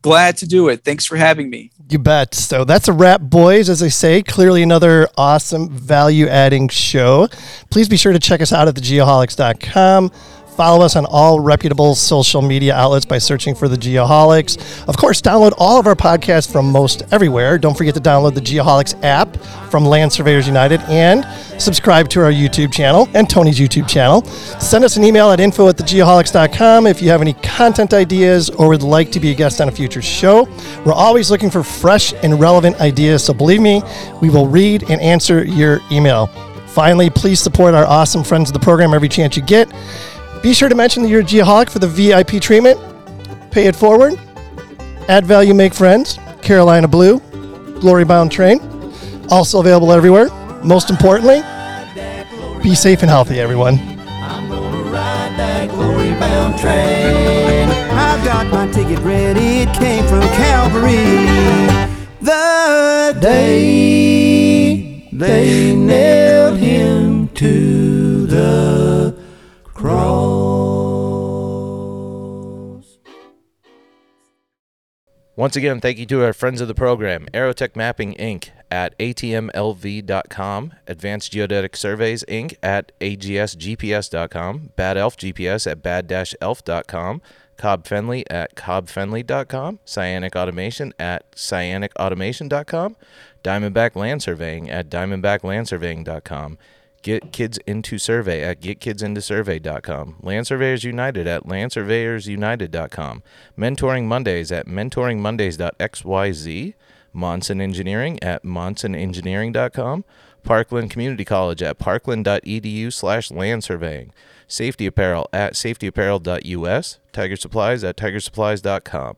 Glad to do it. Thanks for having me. You bet. So that's a wrap, boys. As I say, clearly another awesome value adding show. Please be sure to check us out at thegeoholics.com. Follow us on all reputable social media outlets by searching for the Geoholics. Of course, download all of our podcasts from most everywhere. Don't forget to download the Geoholics app from Land Surveyors United and subscribe to our YouTube channel and Tony's YouTube channel. Send us an email at info at thegeoholics.com if you have any content ideas or would like to be a guest on a future show. We're always looking for fresh and relevant ideas, so believe me, we will read and answer your email. Finally, please support our awesome friends of the program every chance you get. Be sure to mention that you're a Geoholic for the VIP treatment. Pay it forward. Add value, make friends. Carolina Blue, Glory Bound Train. Also available everywhere. Most importantly, be safe and healthy, everyone. I'm gonna ride that glory bound train. I've got my ticket ready, it came from Calvary. The day They nailed him to the cross. Once again, thank you to our friends of the program, Aerotech Mapping Inc. at atmlv.com, Advanced Geodetic Surveys Inc. at agsgps.com, Bad Elf GPS at bad-elf.com, Cobb Fenley at cobbfenley.com, Cyanic Automation at cyanicautomation.com, Diamondback Land Surveying at diamondbacklandsurveying.com, Get Kids Into Survey at getkidsintosurvey.com. Land Surveyors United at landsurveyorsunited.com. Mentoring Mondays at mentoringmondays.xyz. Monson Engineering at monsonengineering.com. Parkland Community College at parkland.edu slash land surveying. Safety Apparel at safetyapparel.us. Tiger Supplies at tigersupplies.com.